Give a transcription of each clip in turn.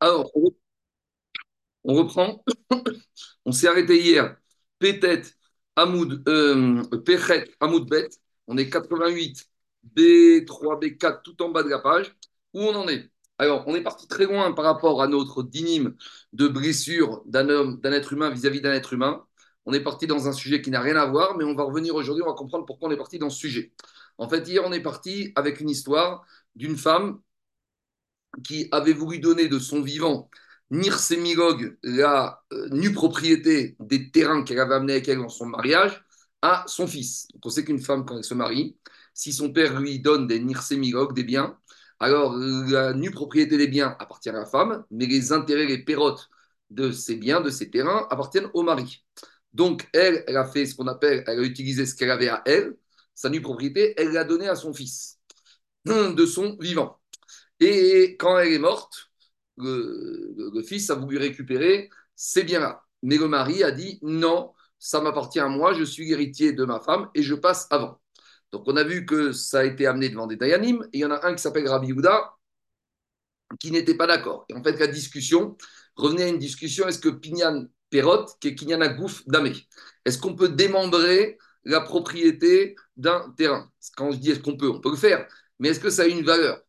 Alors, on reprend. on s'est arrêté hier. Pétet, Hamoud, euh, Péchet, Hamoud. On est 88, B3, B4, tout en bas de la page. Où on en est? Alors, on est parti très loin par rapport à notre dynime de blessure d'un homme, d'un être humain vis-à-vis d'un être humain. On est parti dans un sujet qui n'a rien à voir, mais on va revenir aujourd'hui, on va comprendre pourquoi on est parti dans ce sujet. En fait, hier, on est parti avec une histoire d'une femme qui avait voulu donner de son vivant Nirsemilog, la euh, nue propriété des terrains qu'elle avait amenés avec elle dans son mariage, à son fils. On sait qu'une femme, quand elle se marie, si son père lui donne des Nirsemilog, des biens, alors la nue propriété des biens appartient à la femme, mais les intérêts, les pérotes de ces biens, de ces terrains, appartiennent au mari. Donc elle, elle a fait ce qu'on appelle, elle a utilisé ce qu'elle avait à elle, sa nue propriété, elle l'a donné à son fils, de son vivant. Et quand elle est morte, le, fils a voulu récupérer ces biens-là. Mais le mari a dit non, ça m'appartient à moi, je suis héritier de ma femme et je passe avant. Donc on a vu que ça a été amené devant des Dayanim, et il y en a un qui s'appelle Rabbi Houda qui n'était pas d'accord. Et en fait, la discussion revenait à une discussion est-ce que Pinyan Perot, qui est Kinyan Agouf Damé, est-ce qu'on peut démembrer la propriété d'un terrain? Quand je dis est-ce qu'on peut, on peut le faire, mais est-ce que ça a une valeur?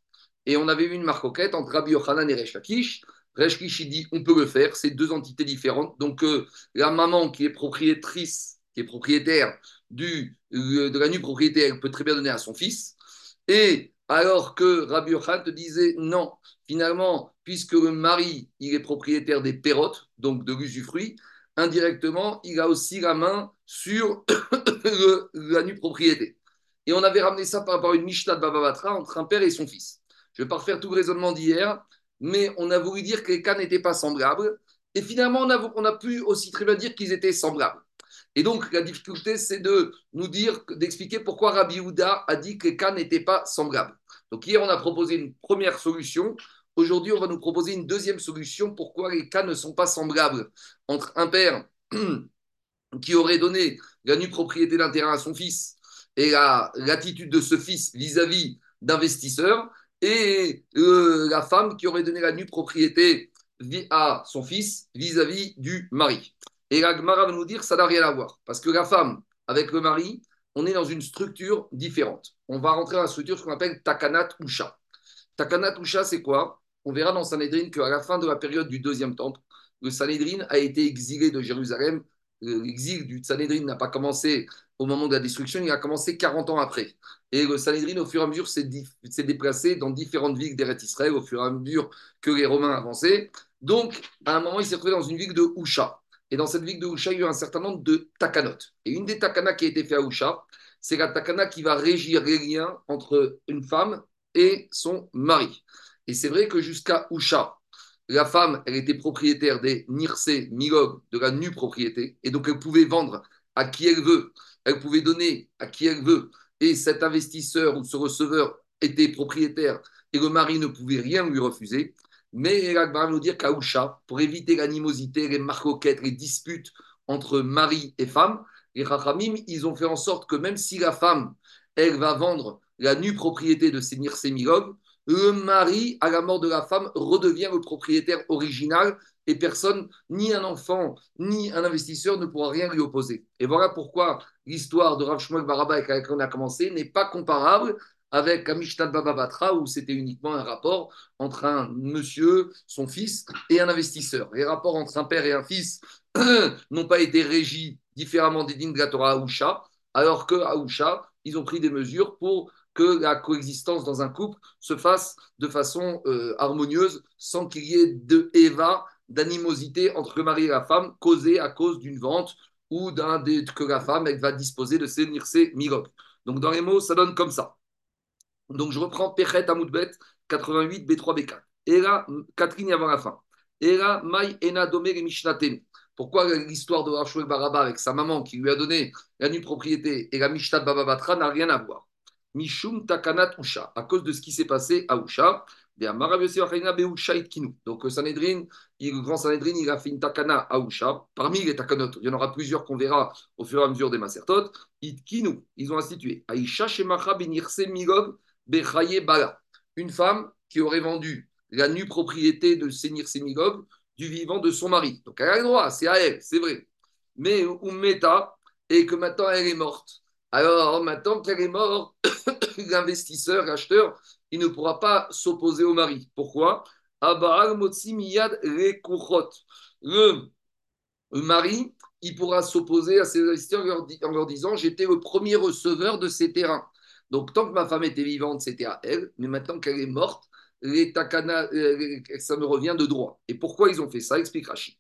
Et on avait eu une marcoquette entre Rabbi Yochanan et Resh Lakish. Lakish, dit on peut le faire, c'est deux entités différentes. Donc euh, la maman qui est propriétrice, qui est propriétaire du, euh, de la nue propriété, elle peut très bien donner à son fils. Et alors que Rabbi Yochanan te disait non, finalement, puisque le mari, il est propriétaire des pérotes, donc de l'usufruit, indirectement, il a aussi la main sur la nue propriété. Et on avait ramené ça par rapport à une Mishnah de Baba entre un père et son fils. Je ne vais pas refaire tout le raisonnement d'hier, mais on a voulu dire que les cas n'étaient pas semblables. Et finalement, on a, pu aussi très bien dire qu'ils étaient semblables. Et donc, la difficulté, c'est de nous dire, d'expliquer pourquoi Rabbi Houda a dit que les cas n'étaient pas semblables. Donc, hier, on a proposé une première solution. Aujourd'hui, on va nous proposer une deuxième solution. Pourquoi les cas ne sont pas semblables entre un père qui aurait donné la nue propriété d'un terrain à son fils et l'attitude de ce fils vis-à-vis d'investisseurs et euh, la femme qui aurait donné la nue propriété à son fils vis-à-vis du mari. Et la Gemara va nous dire ça n'a rien à voir. Parce que la femme, avec le mari, on est dans une structure différente. On va rentrer dans la structure qu'on appelle Takanat Usha. Takanat Usha, c'est quoi? On verra dans Sanhedrin qu'à la fin de la période du deuxième temple, le Sanhedrin a été exilé de Jérusalem. L'exil du Sanhedrin n'a pas commencé au moment de la destruction, il a commencé 40 ans après. Et le Sanhedrin, au fur et à mesure, s'est déplacé dans différentes villes d'Eretz Israël, au fur et à mesure que les Romains avançaient. Donc, à un moment, il s'est retrouvé dans une ville de Husha. Et dans cette ville de Husha, il y a eu un certain nombre de takanot. Et une des takanas qui a été faite à Husha, c'est la takana qui va régir les liens entre une femme et son mari. Et c'est vrai que jusqu'à Husha, la femme, elle était propriétaire des Nirse Milog, de la nue propriété, et donc elle pouvait vendre à qui elle veut elle pouvait donner à qui elle veut, et cet investisseur ou ce receveur était propriétaire, et le mari ne pouvait rien lui refuser. Mais va nous dire qu'à pour éviter l'animosité, les marcoquettes, les disputes entre mari et femme, les Rachamim, ils ont fait en sorte que même si la femme, elle va vendre la nue propriété de ses Mirsemilog, le mari, à la mort de la femme, redevient le propriétaire original et personne, ni un enfant, ni un investisseur ne pourra rien lui opposer. Et voilà pourquoi l'histoire de Rav Shmuel Baraba avec laquelle on a commencé n'est pas comparable avec Amishtat Baba Batra où c'était uniquement un rapport entre un monsieur, son fils et un investisseur. Les rapports entre un père et un fils n'ont pas été régis différemment des dignes de la Torah à Usha, alors qu'à Usha, ils ont pris des mesures pour que la coexistence dans un couple se fasse de façon euh, harmonieuse sans qu'il y ait de Eva d'animosité entre le mari et la femme causée à cause d'une vente ou d'un que la femme va disposer de ses nirse mirok. Donc dans les mots, ça donne comme ça. Donc je reprends Pechet Amoudbet 88 B3 B4. Et là, quatre lignes avant la fin. Et là, Maï Ena Domer et Pourquoi l'histoire de Rachouek Baraba avec sa maman qui lui a donné la nue propriété et la Mishnat Bababatra n'a rien à voir? Mishum Takanat Usha, à cause de ce qui s'est passé à Usha. Donc, le Sanhedrin, le grand Sanhedrin, il a fait une takana à Usha. Parmi les takanot, il y en aura plusieurs qu'on verra au fur et à mesure des Masertot. Itkinu, ils ont institué. Aisha Shemacha Benirse Migov Bechaye Bala. Une femme qui aurait vendu la nue propriété de Sénir Sémigog du vivant de son mari. Donc elle a le droit, c'est à elle, c'est vrai. Mais Ummeta, et que maintenant elle est morte. Alors maintenant qu'elle est morte, l'investisseur, l'acheteur, il ne pourra pas s'opposer au mari. Pourquoi? Le, le mari, il pourra s'opposer à ses investisseurs en leur disant J'étais le premier receveur de ces terrains. Donc, tant que ma femme était vivante, c'était à elle, mais maintenant qu'elle est morte, euh, ça me revient de droit. Et pourquoi ils ont fait ça? Explique Rachid.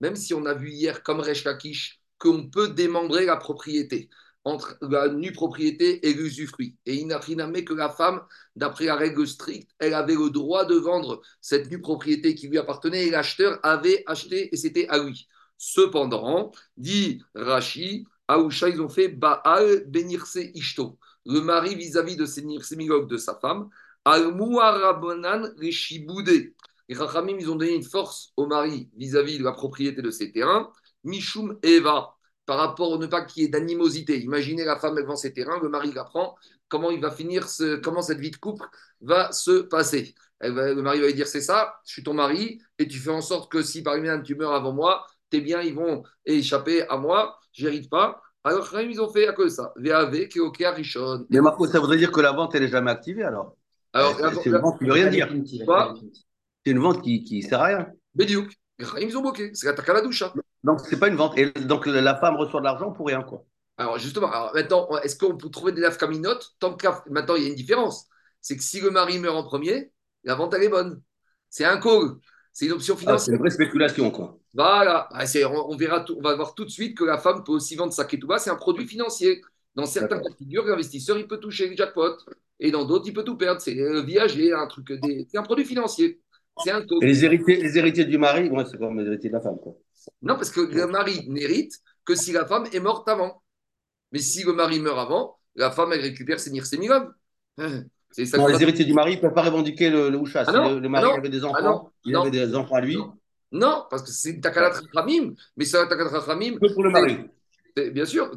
Même si on a vu hier, comme Resh Lakish, qu'on peut démembrer la propriété entre la nue propriété et l'usufruit. Et il n'a que la femme, d'après la règle stricte, elle avait le droit de vendre cette nue propriété qui lui appartenait et l'acheteur avait acheté et c'était à lui. Cependant, dit Rashi, Aoucha, ils ont fait Baal Benirse Ishto, le mari vis-à-vis de Sémilog de sa femme, Al Muarabonan Rishiboudé. Les Rachamim, ils ont donné une force au mari vis-à-vis de la propriété de ses terrains, Mishum Eva, par rapport au ne pas qu'il y ait d'animosité. Imaginez la femme, elle vend ses terrains, le mari la prend, comment il va finir, ce, comment cette vie de couple va se passer? le mari va lui dire c'est ça, je suis ton mari, et tu fais en sorte que si par exemple tu meurs avant moi, tes biens ils vont échapper à moi, j'hérite pas. Alors ils ont fait à cause de ça. VAV, Keoke, Richon. Mais Marco, ça voudrait dire que la vente elle n'est jamais activée alors? Alors, c'est une vente qui ne veut rien dire. C'est une vente qui sert à rien. Bédiouk. Ils ont bloqué. C'est la la douche. Donc, c'est pas une vente. Et donc, la femme reçoit de l'argent pour rien, quoi. Alors, justement, alors maintenant, est-ce qu'on peut trouver des nafkaminotes Tant que maintenant, il y a une différence. C'est que si le mari meurt en premier, la vente, elle est bonne. C'est un call. C'est une option financière. Ah, c'est une vraie spéculation, quoi. Voilà. Ah, on, verra on va voir tout de suite que la femme peut aussi vendre sa ketouba. C'est un produit financier. Dans certains cas de figure, l'investisseur, il peut toucher le jackpot. Et dans d'autres, il peut tout perdre. C'est euh, viager, un truc. C'est un produit financier. C'est un Et les héritiers, les héritiers du mari, moi, c'est comme les héritiers de la femme, quoi. Non, parce que le mari n'hérite que si la femme est morte avant. Mais si le mari meurt avant, la femme, elle récupère ses nirsémigov. C'est ça non, les héritiers du mari ne peuvent pas revendiquer le, le ah si le, mari ah avait des enfants, ah il avait des enfants à lui. Non, parce que c'est Takalat Ramim, mais c'est Takalat Ramim. Que pour le mari. Bien sûr,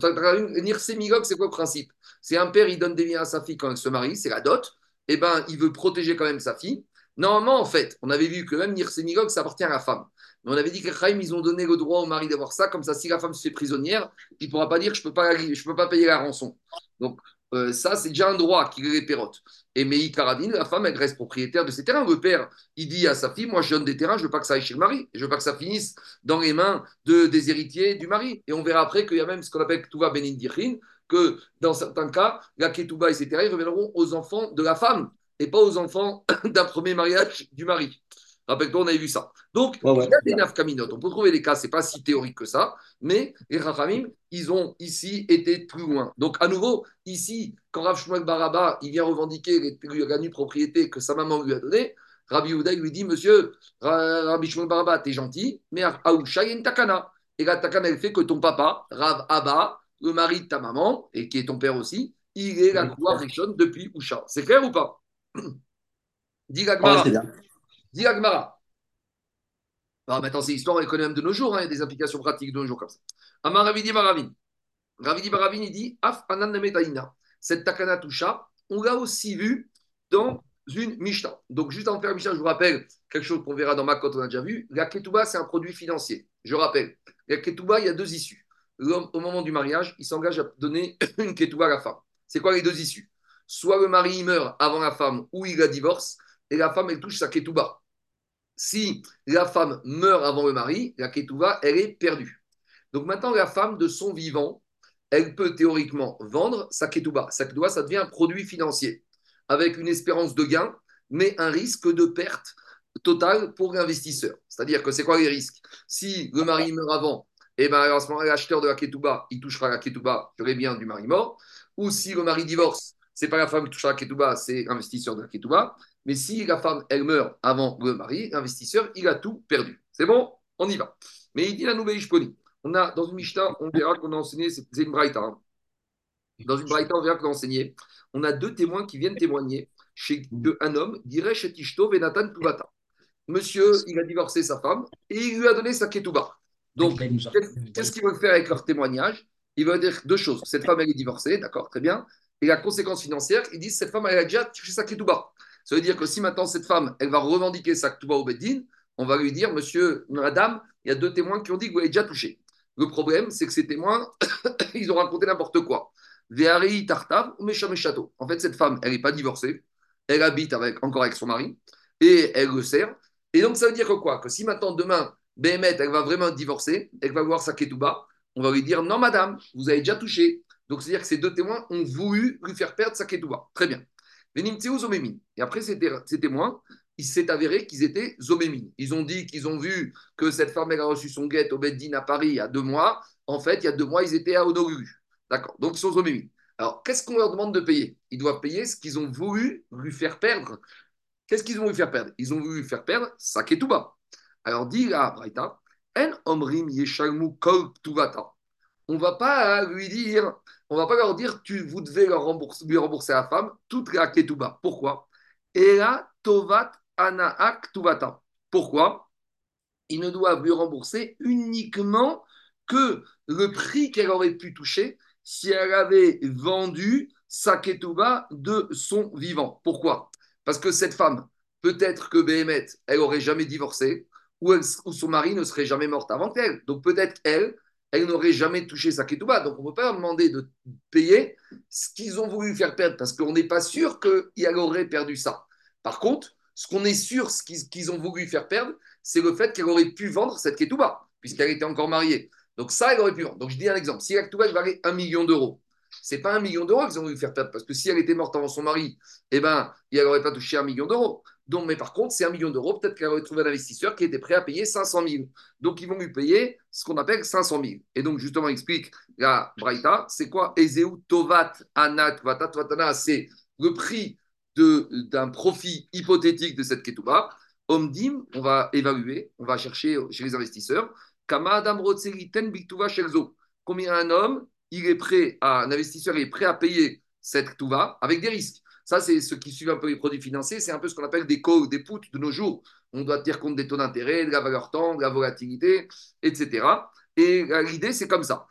Nirsémigov, c'est quoi le principe? C'est un père, il donne des biens à sa fille quand elle se marie, c'est la dot. Eh ben, il veut protéger quand même sa fille. Normalement, en fait, on avait vu que même Nirsémigog, ça appartient à la femme. Mais on avait dit que Chaim, ils ont donné le droit au mari d'avoir ça, comme ça, si la femme se fait prisonnière, il ne pourra pas dire je ne peux, pas, payer la rançon. Donc, euh, ça, c'est déjà un droit qui les pérote. Et Meï Karadine, la femme, elle reste propriétaire de ses terrains. Le père, il dit à sa fille Moi, je donne des terrains, je ne veux pas que ça aille chez le mari. Je ne veux pas que ça finisse dans les mains de, des héritiers du mari. Et on verra après qu'il y a même ce qu'on appelle Ketouba Benin que dans certains cas, la Ketouba et ses terrains reviendront aux enfants de la femme et pas aux enfants d'un premier mariage du mari. Rappelle-toi, on avait vu ça. Donc, il y a des nafkaminotes. On peut trouver des cas, c'est pas si théorique que ça, mais les Rachamim, ils ont ici été plus loin. Donc, à nouveau, ici, quand Rav Shmuel Baraba, il vient revendiquer la nue propriété que sa maman lui a donnée, Rabbi Ouday lui dit Monsieur, Rabbi Shmuel Baraba, t'es gentil, mais à Aoucha, il y a une takana. Et la takana, elle fait que ton papa, Rav Abba, le mari de ta maman, et qui est ton père aussi, il est la cour Rishon depuis Oucha. C'est clair ou pas? Dis Gagmara. Dis Gagmara. Alors maintenant, c'est histoire, on connaît même de nos jours, hein, il y a des implications pratiques de nos jours comme ça. Amar Ravidi Baravin. Ravidi Baravin, il dit Af Anan Cette Takana Tusha, on l'a aussi vu dans une Mishnah. Donc, juste en faire Mishnah, je vous rappelle quelque chose qu'on verra dans ma cote, on a déjà vu. La Ketouba, c'est un produit financier. Je rappelle, la Ketouba, il y a deux issues. L'homme, au moment du mariage, il s'engage à donner une Ketouba à la femme. C'est quoi les deux issues? Soit le mari meurt avant la femme ou il la divorce, et la femme, elle touche sa ketouba. Si la femme meurt avant le mari, la ketouba, elle est perdue. Donc maintenant, la femme de son vivant, elle peut théoriquement vendre sa ketouba. Sa ketouba, ça devient un produit financier, avec une espérance de gain, mais un risque de perte totale pour l'investisseur. C'est-à-dire que c'est quoi les risques? Si le mari meurt avant, et eh ben, à ce moment l'acheteur de la ketouba, il touchera la ketouba sur les biens du mari mort. Ou si le mari divorce, c'est pas la femme qui touchera la ketouba, c'est l'investisseur de la ketouba. Mais si la femme, elle meurt avant le mari, l'investisseur, il a tout perdu. C'est bon On y va. Mais il dit la nouvelle Ishponi. On a, dans une Mishnah, on verra qu'on a enseigné, c'est une Braïta. Hein. Dans une Braïta, on verra qu'on a enseigné. On a deux témoins qui viennent témoigner chez un homme, dirait chez Tishto Venatan Tuvata. Monsieur, il a divorcé sa femme et il lui a donné sa ketouba. Donc, qu'est-ce qu'il veut faire avec leur témoignage? Il veut dire deux choses. Cette femme, elle est divorcée, d'accord, très bien. Et la conséquence financière, ils disent cette femme, elle a déjà touché sa ketouba. Ça veut dire que si maintenant cette femme, elle va revendiquer sa ketouba au Beddin, on va lui dire, monsieur, madame, il y a deux témoins qui ont dit que vous avez déjà touché. Le problème, c'est que ces témoins, ils ont raconté n'importe quoi. Ve'ari tartav ou château. En fait, cette femme, elle n'est pas divorcée. Elle habite encore avec son mari et elle le sert. Et donc, ça veut dire que quoi? Que si maintenant, demain, Béhémet, elle va vraiment divorcer, elle va voir sa ketouba, on va lui dire non, madame, vous avez déjà touché. Donc, c'est-à-dire que ces deux témoins ont voulu lui faire perdre sa ketouba. Très bien. Et après, ces témoins, il s'est avéré qu'ils étaient zomémines. Ils ont dit qu'ils ont vu que cette femme elle a reçu son guet au Beddin à Paris il y a deux mois. En fait, il y a deux mois, ils étaient à Honolulu. D'accord Donc, ils sont zomémines. Alors, qu'est-ce qu'on leur demande de payer? Ils doivent payer ce qu'ils ont voulu lui faire perdre. Qu'est-ce qu'ils ont voulu faire perdre? Ils ont voulu lui faire perdre sa ketouba. Alors, dit la Braïta, En omrim yeshalmu kol On va pas lui dire, on va pas leur dire, tu, vous devez leur rembourser, lui rembourser la femme toute la ketouba. Pourquoi? Et là, tovat anaak. Pourquoi? Ils ne doivent lui rembourser uniquement que le prix qu'elle aurait pu toucher si elle avait vendu sa ketouba de son vivant. Pourquoi? Parce que cette femme, peut-être que Béhémet, elle aurait jamais divorcé, ou, son mari ne serait jamais mort avant elle. Donc peut-être elle, elle n'aurait jamais touché sa ketouba. Donc on ne peut pas leur demander de payer ce qu'ils ont voulu faire perdre, parce qu'on n'est pas sûr qu'elle aurait perdu ça. Par contre, ce qu'on est sûr, ce qu'ils ont voulu faire perdre, c'est le fait qu'elle aurait pu vendre cette ketouba, puisqu'elle était encore mariée. Donc ça, elle aurait pu vendre. Donc je dis un exemple. Si la ketouba valait un million d'euros, c'est pas un million d'euros qu'ils ont voulu faire perdre, parce que si elle était morte avant son mari, eh ben, elle n'aurait pas touché un million d'euros. Donc, mais par contre, c'est un million d'euros, peut-être qu'elle aurait trouvé un investisseur qui était prêt à payer 500 000. Donc, ils vont lui payer ce qu'on appelle 500 000. Et donc, justement, explique la Braïta, c'est quoi Ezeu Tovat Anat Vatana, c'est le prix d'un profit hypothétique de cette ketouba, Omdim, on va évaluer, on va chercher chez les investisseurs, Combien un homme, il est prêt, à, un investisseur est prêt à payer cette ketouba avec des risques. Ça, c'est ce qui suit un peu les produits financiers, c'est un peu ce qu'on appelle des calls, des puts de nos jours. On doit tenir compte des taux d'intérêt, de la valeur temps, de la volatilité, etc. Et l'idée, c'est comme ça.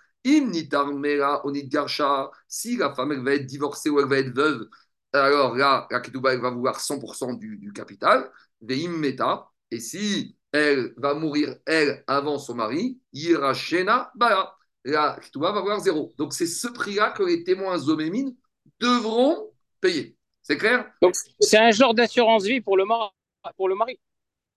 Si la femme va être divorcée ou elle va être veuve, alors là, la ketouba, va vouloir 100% du, du capital, meta, et si elle va mourir, elle, avant son mari. La ketouba va vouloir zéro. Donc, c'est ce prix-là que les témoins zomémines devront payer. C'est clair? Donc, c'est un genre d'assurance vie pour le mari. Pour le mari.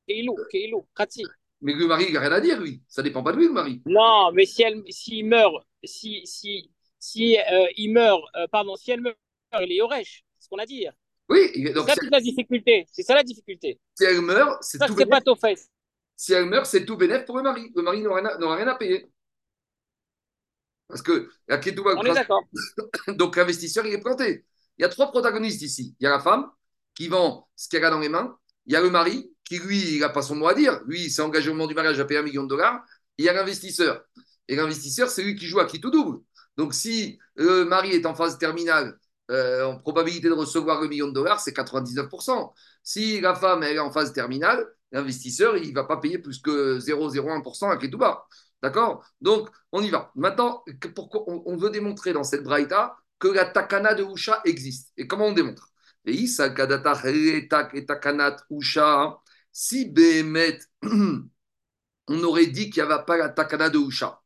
Mais le mari, il n'a rien à dire, lui. Ça dépend pas de lui, le mari. Non, mais si elle, s'il meurt, si, si, si euh, il meurt, euh, pardon, si elle meurt, il est Yoresh ce qu'on a dit. Oui, donc c'est ça la difficulté. C'est ça la difficulté. Si elle meurt, c'est tout bénéf. pas fait. Si elle meurt, c'est tout bénéf pour le mari. Le mari n'aura rien, à payer. Parce que la On est d'accord. donc l'investisseur, il est planté. Il y a trois protagonistes ici. Il y a la femme qui vend ce qu'elle a dans les mains. Il y a le mari qui, lui, il n'a pas son mot à dire. Lui, il s'est engagé au moment du mariage à payer un million de dollars. il y a l'investisseur. Et l'investisseur, c'est lui qui joue à qui tout double. Donc, si le mari est en phase terminale euh, en probabilité de recevoir le million de dollars, c'est 99%. Si la femme est en phase terminale, l'investisseur, il ne va pas payer plus que 0,01% à Ketouba. D'accord? Donc, on y va. Maintenant, pourquoi on veut démontrer dans cette braïta que la takana de Usha existe. Et comment on démontre? Si Behemet, on aurait dit qu'il n'y avait pas la takana de Usha.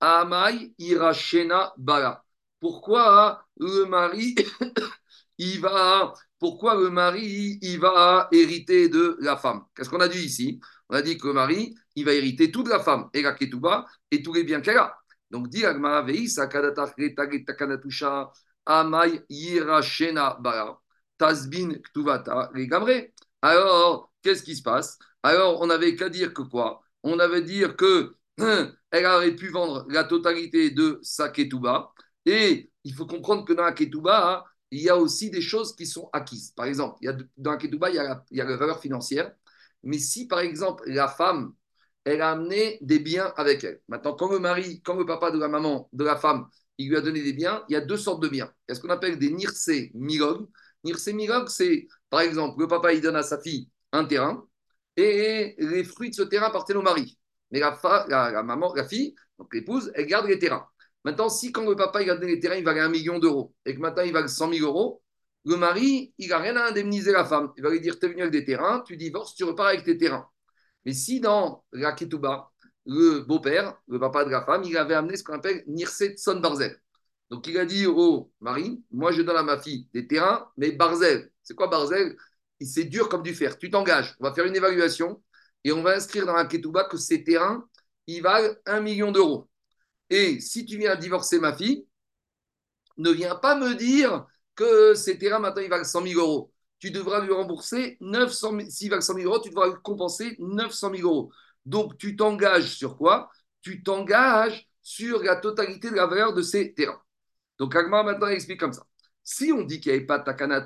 Amai irashena bala. Pourquoi le mari, il va, pourquoi le mari, il va hériter de la femme? Qu'est-ce qu'on a dit ici? On a dit que le mari, il va hériter toute la femme, et la ketouba, et tous les biens qu'elle a. Donc, dit Amay Yirashena Bara, Tasbin Ktuvata, Alors, qu'est-ce qui se passe? Alors, on n'avait qu'à dire que quoi? On avait dire que elle aurait pu vendre la totalité de sa ketouba, et il faut comprendre que dans la ketouba, hein, il y a aussi des choses qui sont acquises. Par exemple, dans la ketouba, il y a la valeur financière. Mais si, par exemple, la femme, elle a amené des biens avec elle. Maintenant, quand le mari, quand le papa de la maman, de la femme, il lui a donné des biens, il y a deux sortes de biens. Il y a ce qu'on appelle des nirse milog. Nirse milog, c'est, par exemple, le papa, il donne à sa fille un terrain et les fruits de ce terrain appartiennent au mari. Mais la, maman, la fille, donc l'épouse, elle garde les terrains. Maintenant, si quand le papa il les terrains, il valait un million d'euros et que maintenant il valent 100 000 euros, le mari, il n'a rien à indemniser la femme. Il va lui dire, tu es venu avec des terrains, tu divorces, tu repars avec tes terrains. Mais si dans la le beau-père, le papa de la femme, il avait amené ce qu'on appelle Nirset Son Barzel. Donc il a dit au mari, moi je donne à ma fille des terrains, mais Barzel, c'est quoi Barzel? C'est dur comme du fer. Tu t'engages, on va faire une évaluation et on va inscrire dans la Ketouba que ces terrains, ils valent un million d'euros. Et si tu viens divorcer ma fille, ne viens pas me dire que ces terrains, maintenant, ils valent 100 000 euros. Tu devras lui rembourser 900 000. S'ils valent 100 000 euros, tu devras lui compenser 900 000 euros. Donc, tu t'engages sur quoi? Tu t'engages sur la totalité de la valeur de ces terrains. Donc, Agma, maintenant, explique comme ça. Si on dit qu'il n'y avait pas de Takana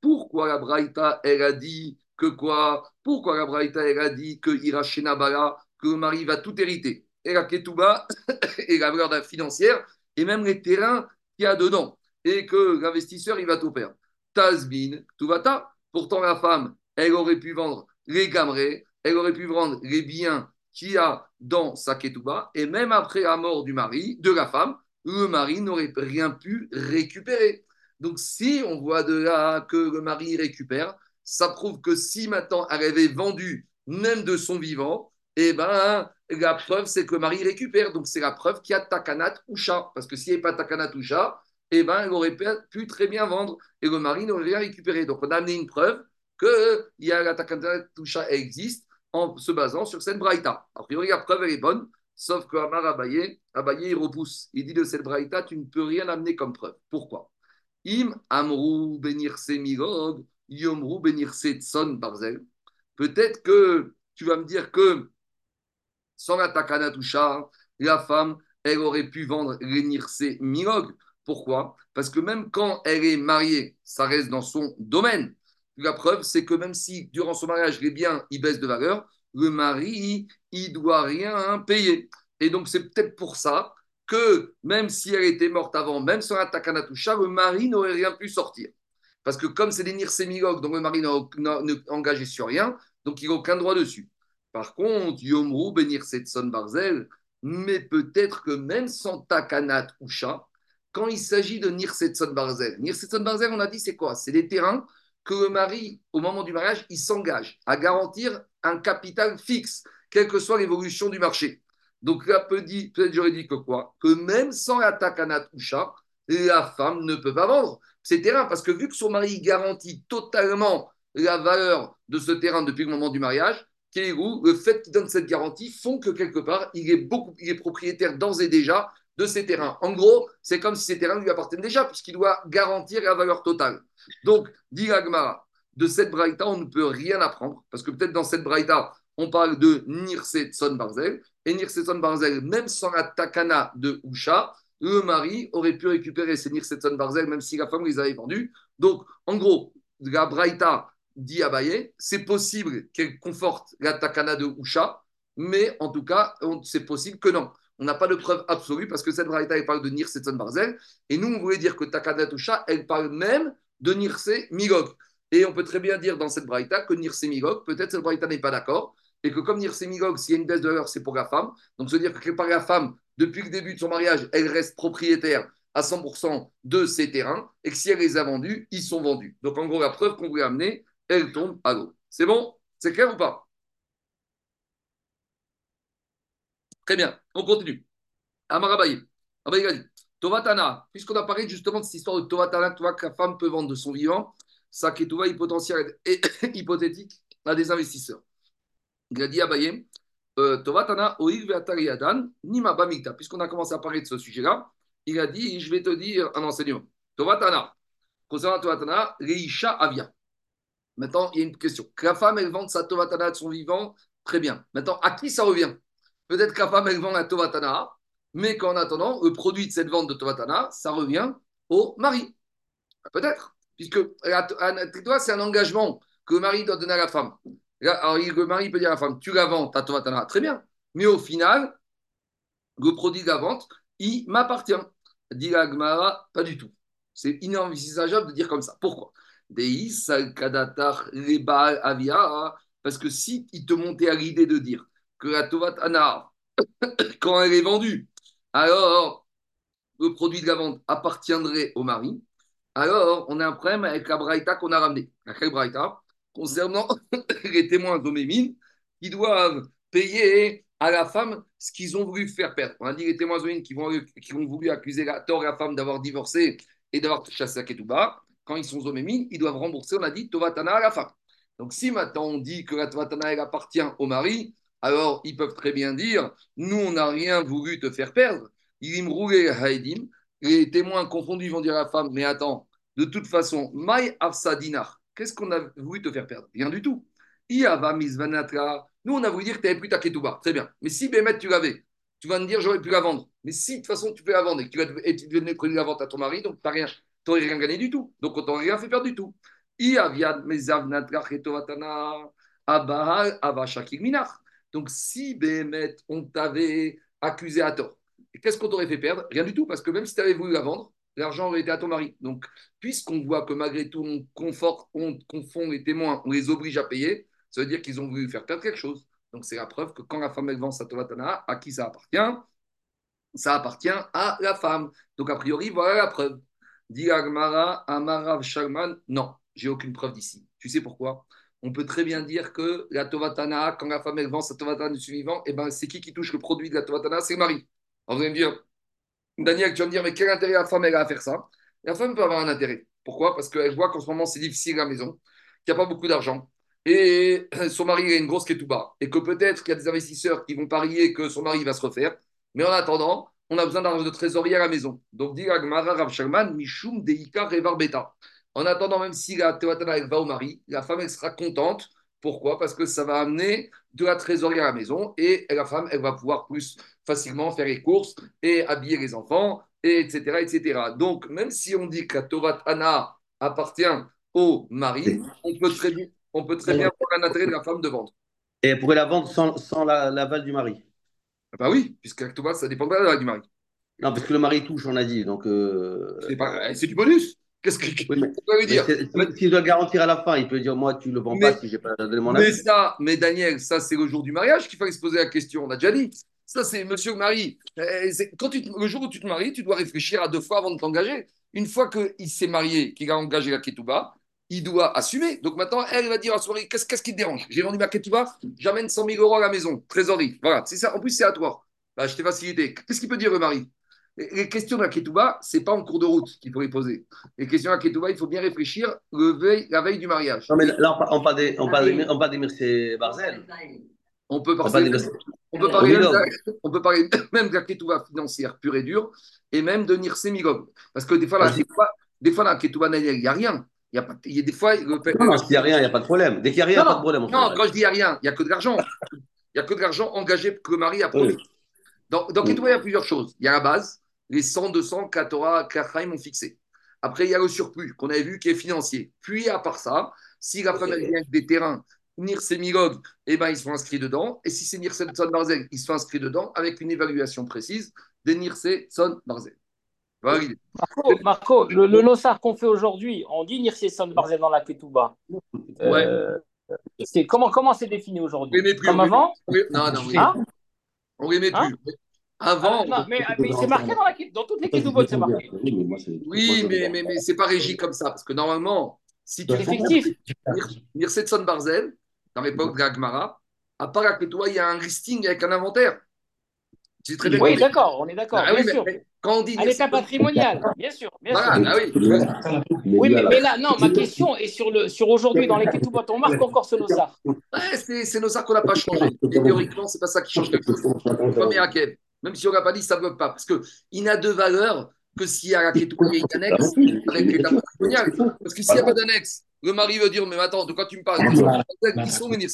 pourquoi la Braïta, elle a dit que quoi? Pourquoi la Braïta, elle a dit que Hirachena Bala, que le mari va tout hériter? Et la Ketouba, et la valeur financière, et même les terrains qu'il y a dedans, et que l'investisseur, il va tout perdre. Tasbin, tout va ta. Pourtant, la femme, elle aurait pu vendre les gamrés, elle aurait pu vendre les biens qu'il y a dans sa ketouba, et même après la mort du mari, de la femme, le mari n'aurait rien pu récupérer. Donc, si on voit de là que le mari récupère, ça prouve que si maintenant elle avait vendu même de son vivant, eh ben, la preuve, c'est que le mari récupère. Donc, c'est la preuve qu'il y a takanat ou chat. Parce que s'il n'y avait pas takanat ou chat, eh ben, elle aurait pu très bien vendre et le mari n'aurait rien récupéré. Donc, on a amené une preuve que il y a la chat existe en se basant sur cette braïta. A priori, la preuve, elle est bonne, sauf que Amar Abaye, Abaye, il repousse. Il dit de cette braïta, tu ne peux rien amener comme preuve. Pourquoi? Im amrou benir yomrou benir tson barzel. Peut-être que tu vas me dire que sans la takanatusha, la femme, elle aurait pu vendre les milog. Pourquoi? Parce que même quand elle est mariée, ça reste dans son domaine. La preuve, c'est que même si durant son mariage, les biens ils baissent de valeur, le mari, il doit rien payer. Et donc, c'est peut-être pour ça que même si elle était morte avant, même sans la takanatusha, le mari n'aurait rien pu sortir. Parce que comme c'est des nirsémilogues, donc le mari n'est engagé sur rien, donc il n'a aucun droit dessus. Par contre, Yomru benir son barzel, mais peut-être que même sans takanat ou quand il s'agit de Nirsetson Barzel, Nirsetson Barzel, on a dit c'est quoi? C'est des terrains que le mari, au moment du mariage, il s'engage à garantir un capital fixe, quelle que soit l'évolution du marché. Donc là, peut-être j'aurais dit que quoi? Que même sans la takanat ou chat, la femme ne peut pas vendre ces terrains, parce que vu que son mari garantit totalement la valeur de ce terrain depuis le moment du mariage, le fait qu'il donne cette garantie font que quelque part, il est, beaucoup, il est propriétaire d'ores et déjà de ces terrains. En gros, c'est comme si ces terrains lui appartiennent déjà, puisqu'il doit garantir la valeur totale. Donc, dit Agmara, de cette braïta, on ne peut rien apprendre, parce que peut-être dans cette braïta, on parle de Nirse Son Barzel, et Nirse Son Barzel, même sans la takana de Usha, le mari aurait pu récupérer ces Nirse Son Barzel, même si la femme les avait vendus. Donc, en gros, la braïta dit Abaye, c'est possible qu'elle conforte la takana de Usha, mais en tout cas, c'est possible que non. On n'a pas de preuve absolue parce que cette braïta, elle parle de Nirse Barzel, et nous, on voulait dire que takana de Usha, elle parle même de Nirse Migog. Et on peut très bien dire dans cette braïta que Nirse Migog, peut-être cette braïta n'est pas d'accord, et que comme Nirse Migog, s'il y a une baisse de valeur, c'est pour la femme. Donc, se dire que par la femme, depuis le début de son mariage, elle reste propriétaire à 100% de ses terrains, et que si elle les a vendus, ils sont vendus. Donc, en gros, la preuve qu'on voulait amener, elle tombe à l'eau. C'est bon? C'est clair ou pas? Très bien, on continue. Amarabaye. Abaye a dit Tovatana, puisqu'on a parlé justement de cette histoire de Tovatana, tu vois que la femme peut vendre de son vivant, ça qui est potentiel et hypothétique à des investisseurs. Il a dit Abaye euh, Tovatana, Nima Bamikta. Puisqu'on a commencé à parler de ce sujet-là, il a dit Je vais te dire un enseignement. Tovatana, concernant Tovatana, Reisha Avia. Maintenant, il y a une question. Que la femme, elle vende sa Tovatana de son vivant, très bien. Maintenant, à qui ça revient? Peut-être que la femme, elle vend la Tovatana, mais qu'en attendant, le produit de cette vente de Tovatana, ça revient au mari. Peut-être. Puisque c'est un engagement que le mari doit donner à la femme. Alors, le mari peut dire à la femme Tu la vends, ta Tovatana, très bien. Mais au final, le produit de la vente, il m'appartient. Dit la pas du tout. C'est inenvisageable de dire comme ça. Pourquoi? Parce que si il te montait à l'idée de dire que la Tovat Anar, quand elle est vendue, alors le produit de la vente appartiendrait au mari, alors on a un problème avec la braïta qu'on a ramené. La braïta? Concernant les témoins d'Omémine qui doivent payer à la femme ce qu'ils ont voulu faire perdre. On a dit les témoins d'Omémine qui, qui ont voulu accuser la tort la femme d'avoir divorcé et d'avoir chassé à Ketouba. Quand ils sont Zomémine, ils doivent rembourser, on a dit, Tovatana à la femme. Donc si maintenant on dit que la Tovatana, elle appartient au mari, alors ils peuvent très bien dire, nous, on n'a rien voulu te faire perdre. Haedim, les témoins confondus vont dire à la femme, mais attends, de toute façon, Mai Afsadinar, qu'est-ce qu'on a voulu te faire perdre? Rien du tout. Iava nous, on a voulu dire que tu n'avais plus ta ketouba. Très bien. Mais si Bémet, tu l'avais, tu vas me dire, j'aurais pu la vendre. Mais si de toute façon, tu peux la vendre et que tu, vas, et tu la vente à ton mari, donc tu n'aurais rien, rien gagné du tout. Donc, on t'aurait rien fait perdre du tout. Donc, si Bémet, on t'avait accusé à tort, qu'est-ce qu'on t'aurait fait perdre? Rien du tout, parce que même si tu avais voulu la vendre, l'argent aurait été à ton mari. Donc, puisqu'on voit que malgré tout, on, on confond les témoins, on les oblige à payer, ça veut dire qu'ils ont voulu faire perdre quelque chose. Donc, c'est la preuve que quand la femme elle vend sa Tovatana, à qui ça appartient? Ça appartient à la femme. Donc, a priori, voilà la preuve. Dit Agmara, Amarav Shalman, non, j'ai aucune preuve d'ici. Tu sais pourquoi? On peut très bien dire que la Tovatana, quand la femme vend sa Tovatana du suivant, eh ben, c'est qui qui touche le produit de la Tovatana? C'est le mari. Alors, vous allez me dire, Daniel, tu vas me dire, mais quel intérêt la femme elle a à faire ça? La femme peut avoir un intérêt. Pourquoi? Parce qu'elle voit qu'en ce moment, c'est difficile à la maison, qu'il n'y a pas beaucoup d'argent et son mari a une grosse ketouba, et que peut-être qu'il y a des investisseurs qui vont parier que son mari va se refaire, mais en attendant, on a besoin d'argent de trésorerie à la maison. Donc, dit Agmara Rav Sherman, Mishum Deika Revarbeta. En attendant, même si la Tevatana va au mari, la femme, elle sera contente. Pourquoi? Parce que ça va amener de la trésorerie à la maison et la femme, elle va pouvoir plus facilement faire les courses et habiller les enfants, et etc., etc. Donc, même si on dit que la Torah appartient au mari, on peut très bien, on peut très bien avoir un intérêt de la femme de vendre. Et elle pourrait la vendre sans, sans l'aval du mari ah Bah oui, puisque ça dépend de l'aval du mari. Non, parce que le mari touche, on a dit. Donc, euh... c'est, du bonus. Qu'est-ce que tu veux dire S'il doit garantir à la fin, il peut dire Moi, tu ne le vends pas si je n'ai pas donné mon avis. Mais, ça, mais Daniel, ça, c'est le jour du mariage qu'il fallait se poser la question. On a déjà dit. Ça, c'est monsieur le mari. Euh, quand tu, le jour où tu te maries, tu dois réfléchir à deux fois avant de t'engager. Une fois qu'il s'est marié, qu'il a engagé la ketouba, il doit assumer. Donc maintenant, elle va dire à soirée, qu'est-ce, qu'est-ce qui te dérange? J'ai vendu ma ketouba, j'amène 100 000 euros à la maison, trésorerie. Voilà, c'est ça. En plus, c'est à toi. Bah, je t'ai facilité. Qu'est-ce qu'il peut dire le mari? Les questions de la ketouba, ce n'est pas en cours de route qu'il faut les poser. Les questions de la ketouba, il faut bien réfléchir le veille, la veille du mariage. Non, mais là, on parle des, on parle on parle des Barzel. On peut parler, on peut parler, même, on peut parler même de la ketouba financière pure et dure, et même de Nirse Migog. Parce que des fois, la ketouba, des fois, la ketouba, il n'y a rien. Il y a, pas, il y a des fois. Non, non, s'il n'y a rien, il n'y a pas de problème. Dès qu'il n'y a rien, il n'y a pas de problème. Non, quand je dis il n'y a rien, il n'y a que de l'argent. Il n'y a que de l'argent engagé que le mari a promis. Donc, Dans, il y a plusieurs choses. Il y a la base, les 100, 200 qu'Atora, qu'Achaim ont fixé. Après, il y a le surplus qu'on avait vu qui est financier. Puis, à part ça, si la femme vient avec des terrains, Nirse Milog, eh ben, ils sont inscrits dedans. Et si c'est Nirse Son Barzel, ils sont inscrits dedans avec une évaluation précise des Nirse Son Barzel. Marco, Marco, le, le Nossar qu'on fait aujourd'hui, on dit Nirseson Barzel dans la Ketouba. Euh, c'est, comment, comment c'est défini aujourd'hui? Comme avant? Non, non. Hein? on les met plus. Hein? Avant. Ah, non, mais, mais c'est marqué dans, la, dans toutes les Ketoubots, c'est marqué. Oui, mais, mais, mais c'est pas régi comme ça, parce que normalement, si tu effectif. Nirseson Barzel, dans l'époque de Gagmara, à part la Ketouba, il y a un listing avec un inventaire. Très bien oui, d'accord, on est d'accord. Ah, bien oui, sûr. quand on dit à l'état patrimonial, bien sûr. Bien sûr. Ah, oui, oui mais, mais, là, non, ma question est sur, le, sur aujourd'hui, dans les Ketubot, on marque encore ce Nosar. Ouais, c'est Nosar qu'on n'a pas changé. Et théoriquement, ce n'est pas ça qui change quelque chose. Premier Akev. Même si on n'a pas dit, ça ne bloque pas. Parce qu'il n'a de valeur que s'il y a la y a une annexe avec l'état patrimonial. Parce que s'il n'y a pas d'annexe, le mari veut dire, mais attends, de quoi tu me parles?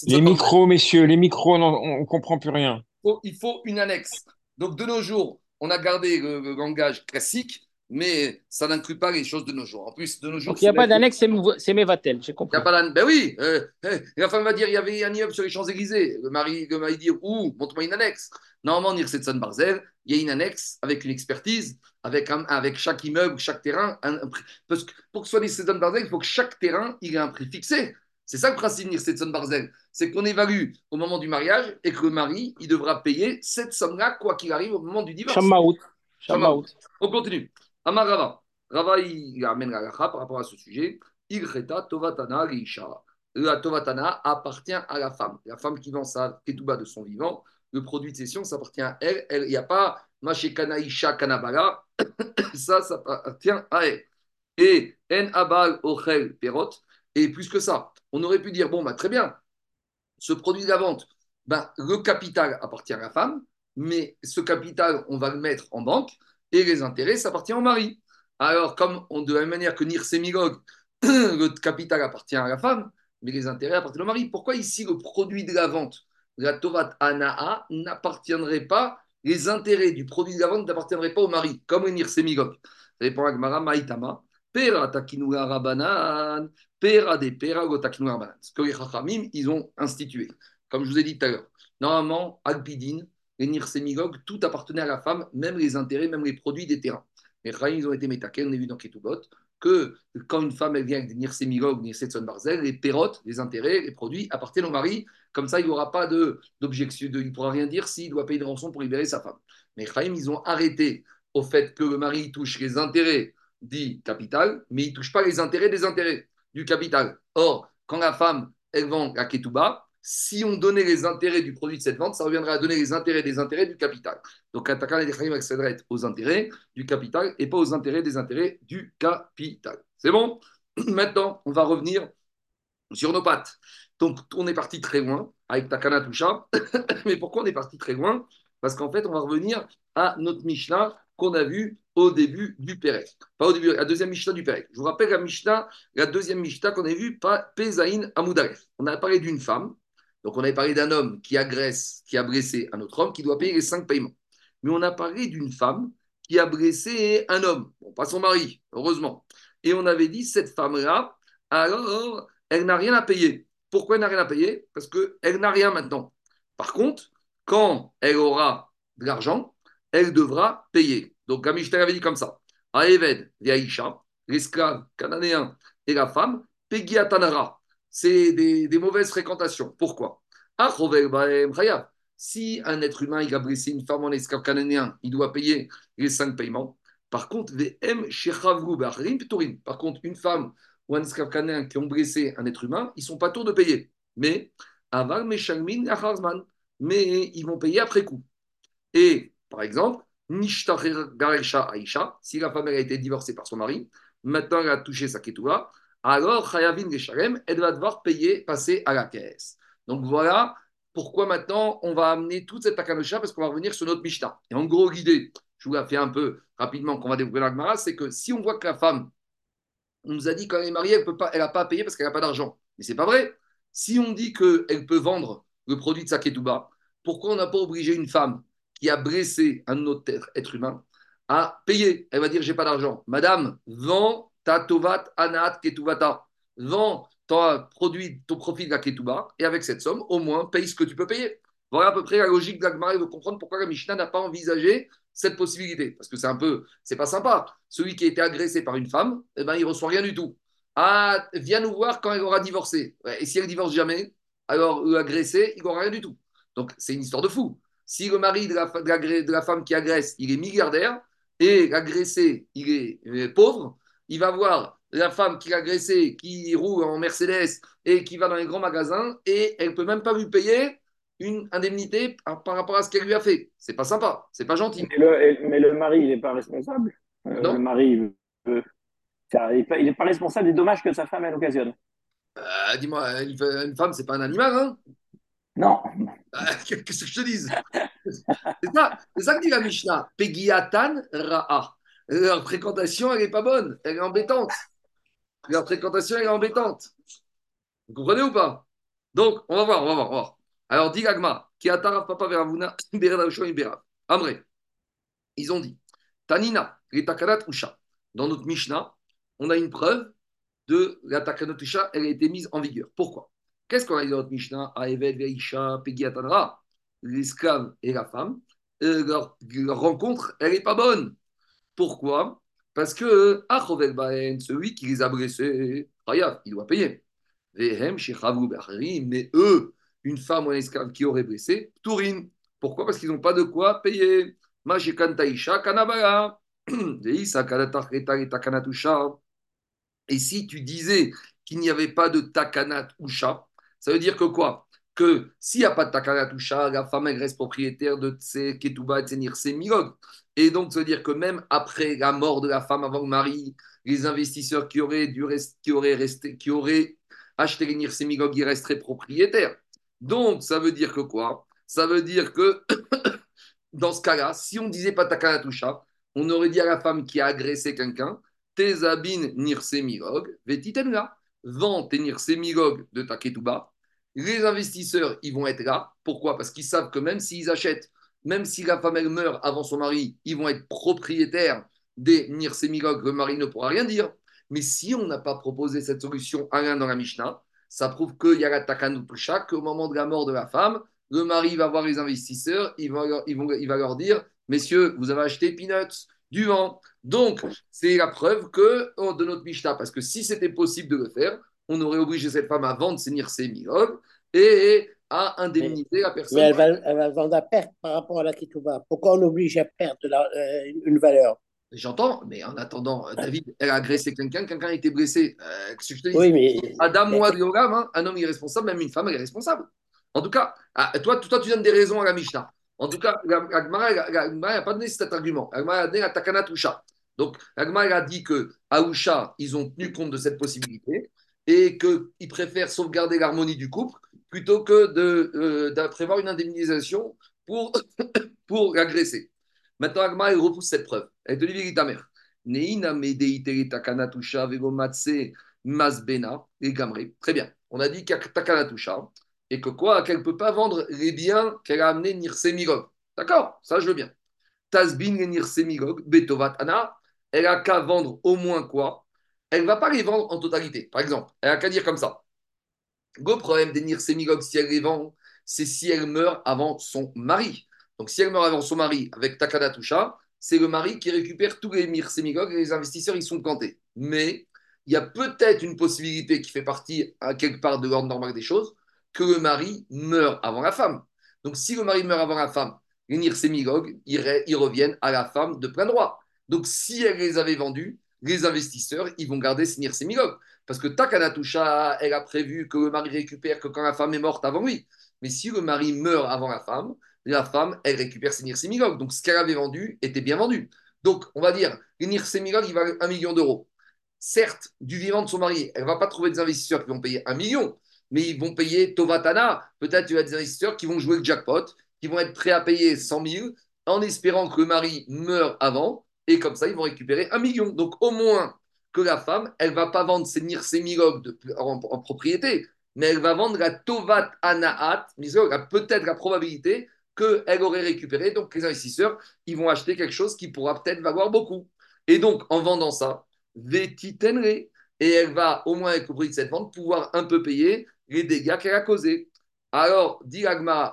Les micros, messieurs, les micros, on ne comprend plus rien. Il faut une annexe. Donc, de nos jours, on a gardé le, langage classique, mais ça n'inclut pas les choses de nos jours. En plus, de nos jours. Donc, il n'y a pas d'annexe, c'est Mevatel, j'ai compris. Il n'y a pas d'annexe. Ben oui, euh, euh, la femme va dire il y avait un immeuble sur les Champs-Élysées. Le mari, le mari dit Ouh, montre-moi une annexe. Normalement, Nirsetson Barzel, il y a une annexe avec une expertise, avec, avec chaque immeuble, chaque terrain. parce que pour que ce soit Nirsetson Barzel, il faut que chaque terrain il ait un prix fixé. C'est ça le principe Nirsetson Barzel. C'est qu'on évalue au moment du mariage et que le mari, il devra payer cette somme-là, quoi qu'il arrive, au moment du divorce. On continue. Amar Rava. Il amène la par rapport à ce sujet. Il tovatana La tovatana appartient à la femme. La femme qui vend sa ketouba de son vivant, le produit de cession, ça appartient à elle. Il n'y a pas mashekana isha kanabala. ça, ça appartient à elle. Et en abal ochel perot. Et plus que ça, on aurait pu dire bon, bah, très bien, ce produit de la vente, bah, le capital appartient à la femme, mais ce capital, on va le mettre en banque les intérêts, ça appartient au mari. Alors, comme on, de la même manière que Nir Semigog, le capital appartient à la femme, mais les intérêts appartiennent au mari. Pourquoi ici le produit de la vente, la Tovat Anaa, n'appartiendrait pas, les intérêts du produit de la vente n'appartiendraient pas au mari, comme Nir Semigog? Répond Agmara Maïtama. Pera takinura rabanan, pera de pera rabanan. Ce que les chachamim, ils ont institué. Comme je vous ai dit tout à l'heure. Normalement, Alpidine, les Nirsemigog, tout appartenait à la femme, même les intérêts, même les produits des terrains. Les chachamim, ils ont été métaqués, on a vu dans Ketubot, que quand une femme elle vient avec des Nirsemigog, Nirsetson Barzel, les pérotes, les intérêts, les produits appartiennent au mari. Comme ça, il n'y aura pas d'objection, il ne pourra rien dire s'il doit payer de rançon pour libérer sa femme. Mais chachamim, ils ont arrêté au fait que le mari touche les intérêts dit capital, mais il ne touche pas les intérêts des intérêts du capital. Or, quand la femme, elle vend à Ketouba, si on donnait les intérêts du produit de cette vente, ça reviendrait à donner les intérêts des intérêts du capital. Donc, Attaquant les Khayim accéderait aux intérêts du capital et pas aux intérêts des intérêts du capital. C'est bon? Maintenant, on va revenir sur nos pattes. Donc, on est parti très loin avec Takana Toucha. Mais pourquoi on est parti très loin? Parce qu'en fait, on va revenir à notre Mishnah qu'on a vu au début du Pérec. Pas au début, la deuxième Mishnah du Pérec. Je vous rappelle la Mishnah, la deuxième Mishnah qu'on a vue, Pézaïn Amoudaref. On a parlé d'une femme, donc on avait parlé d'un homme qui agresse, qui a blessé un autre homme, qui doit payer les cinq paiements. Mais on a parlé d'une femme qui a blessé un homme, pas son mari, heureusement. Et on avait dit, cette femme-là, alors, elle n'a rien à payer. Pourquoi elle n'a rien à payer? Parce qu'elle n'a rien maintenant. Par contre, quand elle aura de l'argent, elle devra payer. Donc, Gamishter avait dit comme ça Aeved, Yaisha, l'esclave cananéen et la femme, Pegiatanara. C'est des, mauvaises fréquentations. Pourquoi? Si un être humain il a blessé une femme en esclave cananéen, il doit payer les cinq paiements. Par contre, Par contre, une femme ou un esclave cananéen qui ont blessé un être humain, ils ne sont pas tours de payer. Mais, mais ils vont payer après coup. Et par exemple, Aisha, si la femme a été divorcée par son mari, maintenant elle a touché sa ketouba, alors Chayavin Gesharem, elle va devoir payer, passer à la caisse. Donc voilà pourquoi maintenant on va amener toute cette akanosha parce qu'on va revenir sur notre Mishnah. Et en gros, l'idée, je vous la fais un peu rapidement qu'on va découvrir la Gemara, c'est que si on voit que la femme, on nous a dit quand elle est mariée, elle n'a elle pas à payer parce qu'elle n'a pas d'argent. Mais c'est pas vrai. Si on dit qu'elle peut vendre le produit de sa ketouba, pourquoi on n'a pas obligé une femme qui a blessé un autre être humain à payer? Elle va dire J'ai pas d'argent. Madame, vends ta tovat anat ketuvata. Vends ton produit, ton profit de la ketuba, et avec cette somme, au moins, paye ce que tu peux payer. Voilà à peu près la logique d'Agmar. Il veut comprendre pourquoi la Mishnah n'a pas envisagé cette possibilité. Parce que c'est un peu, c'est pas sympa. Celui qui a été agressé par une femme, eh ben, il reçoit rien du tout. Ah, viens nous voir quand elle aura divorcé. Et si elle divorce jamais, alors l'agressé, il n'aura rien du tout. Donc c'est une histoire de fou. Si le mari de la, de la, femme qui agresse, il est milliardaire, et l'agressé, il est pauvre, il va voir la femme qui l'a agressé, qui roule en Mercedes et qui va dans les grands magasins, et elle ne peut même pas lui payer une indemnité par rapport à ce qu'elle lui a fait. C'est pas sympa, c'est pas gentil. Mais le, mais le mari, il n'est pas responsable? Euh, non. Le mari, il n'est pas, responsable des dommages que sa femme elle occasionne. Euh, dis-moi, une, femme, c'est pas un animal, hein? Non. Qu'est-ce que je te dis C'est ça, ça que dit la Mishnah. Pegiatan ra'a. Leur fréquentation, elle n'est pas bonne. Elle est embêtante. Leur fréquentation, elle est embêtante. Vous comprenez ou pas? Donc, on va voir, on va voir, on va voir. Alors, dit Gagma, qui ataraf papa veravuna, Amré. Ils ont dit, Tanina, takanat usha. Dans notre Mishnah, on a une preuve de la takanat usha, elle a été mise en vigueur. Pourquoi? Qu'est-ce qu'on a dit dans notre Mishnah? Aeved, Veisha, Pegiatanra, l'esclave et la femme, euh, leur, rencontre, elle n'est pas bonne. Pourquoi? Parce que celui qui les a blessés, il doit payer. Mais eux, une femme ou un esclave qui aurait blessé, Tourine. Pourquoi? Parce qu'ils n'ont pas de quoi payer. Et si tu disais qu'il n'y avait pas de takanat ou ça veut dire que quoi? Que s'il n'y a pas de takanat ou la femme elle reste propriétaire de ses ketouba et ses milog. Et donc, veut dire que même après la mort de la femme avant le mari, les investisseurs qui auraient, dû qui auraient, resté, qui auraient acheté les nirsemigog, ils resteraient propriétaires. Donc, ça veut dire que quoi? Ça veut dire que dans ce cas-là, si on disait pas takanatusha, on aurait dit à la femme qui a agressé quelqu'un, Tezabin nirsemigog, vetitenga, vends tes nirsemigog de ta Les investisseurs, ils vont être là. Pourquoi? Parce qu'ils savent que même s'ils achètent, même si la femme elle meurt avant son mari, ils vont être propriétaires des nirsemigog, le mari ne pourra rien dire. Mais si on n'a pas proposé cette solution à l'un dans la Mishnah, ça prouve qu'il y a la takanutusha, qu'au moment de la mort de la femme, le mari va voir les investisseurs, il va, leur, leur dire Messieurs, vous avez acheté peanuts, du vent. Donc, c'est la preuve que oh, de notre Mishnah, parce que si c'était possible de le faire, on aurait obligé cette femme à vendre ses nirsemigog et à indemniser la personne. Mais elle va, elle va vendre à perte par rapport à la Ketouba. Pourquoi on oblige à perdre euh, une valeur? J'entends, mais en attendant, euh, David, elle a agressé quelqu'un, quelqu'un a été blessé. Euh, que je te dis? Oui, mais. Adam ou hein, un homme est responsable, même une femme elle est responsable. En tout cas, ah, toi, toi, tu donnes des raisons à la Mishnah. En tout cas, la n'a pas donné cet argument. La a donné la Takana Donc, la a dit que Aoucha, ils ont tenu compte de cette possibilité et qu'ils préfèrent sauvegarder l'harmonie du couple plutôt que de, euh, prévoir une indemnisation pour, pour l'agresser. Maintenant, Agma, elle repousse cette preuve. Elle te dit, ta mère. Masbena et gamre. Très bien. On a dit qu'il y a takanatusha et que quoi Qu'elle ne peut pas vendre les biens qu'elle a amenés Nirsemigog. D'accord? Ça, je veux bien. Tasbin et Nirsemigog, Betovat Ana, elle a qu'à vendre au moins quoi? Elle ne va pas les vendre en totalité. Par exemple, elle a qu'à dire comme ça. Le problème des Nirsemigog, si elle les vend, c'est si elle meurt avant son mari. Donc, si elle meurt avant son mari avec Takada Tusha, c'est le mari qui récupère tous les Nirsemigog et les investisseurs, ils sont cantés. Mais il y a peut-être une possibilité qui fait partie à quelque part de l'ordre normal des choses, que le mari meurt avant la femme. Donc, si le mari meurt avant la femme, les Nirsemigog, ils, ils reviennent à la femme de plein droit. Donc, si elle les avait vendus, les investisseurs, ils vont garder ces Nirsemigog. Parce que Takanatusha, elle a prévu que le mari récupère que quand la femme est morte avant lui. Mais si le mari meurt avant la femme, la femme, elle récupère ses Nirsemigog. Donc, ce qu'elle avait vendu était bien vendu. Donc, on va dire, les Nirsemigog, il valent un million d'euros. Certes, du vivant de son mari, elle ne va pas trouver des investisseurs qui vont payer un million, mais ils vont payer Tovatana. Peut-être tu as des investisseurs qui vont jouer le jackpot, qui vont être prêts à payer 100 000 en espérant que le mari meure avant, et comme ça, ils vont récupérer un million. Donc, au moins que la femme, elle va pas vendre ses nirsemilog en, en propriété, mais elle va vendre la Tovat Anaat, peut-être la probabilité qu'elle aurait récupéré. Donc, les investisseurs, ils vont acheter quelque chose qui pourra peut-être valoir beaucoup. Et donc, en vendant ça, Vetitenre, et elle va, au moins avec le prix de cette vente, pouvoir un peu payer les dégâts qu'elle a causés. Alors, dit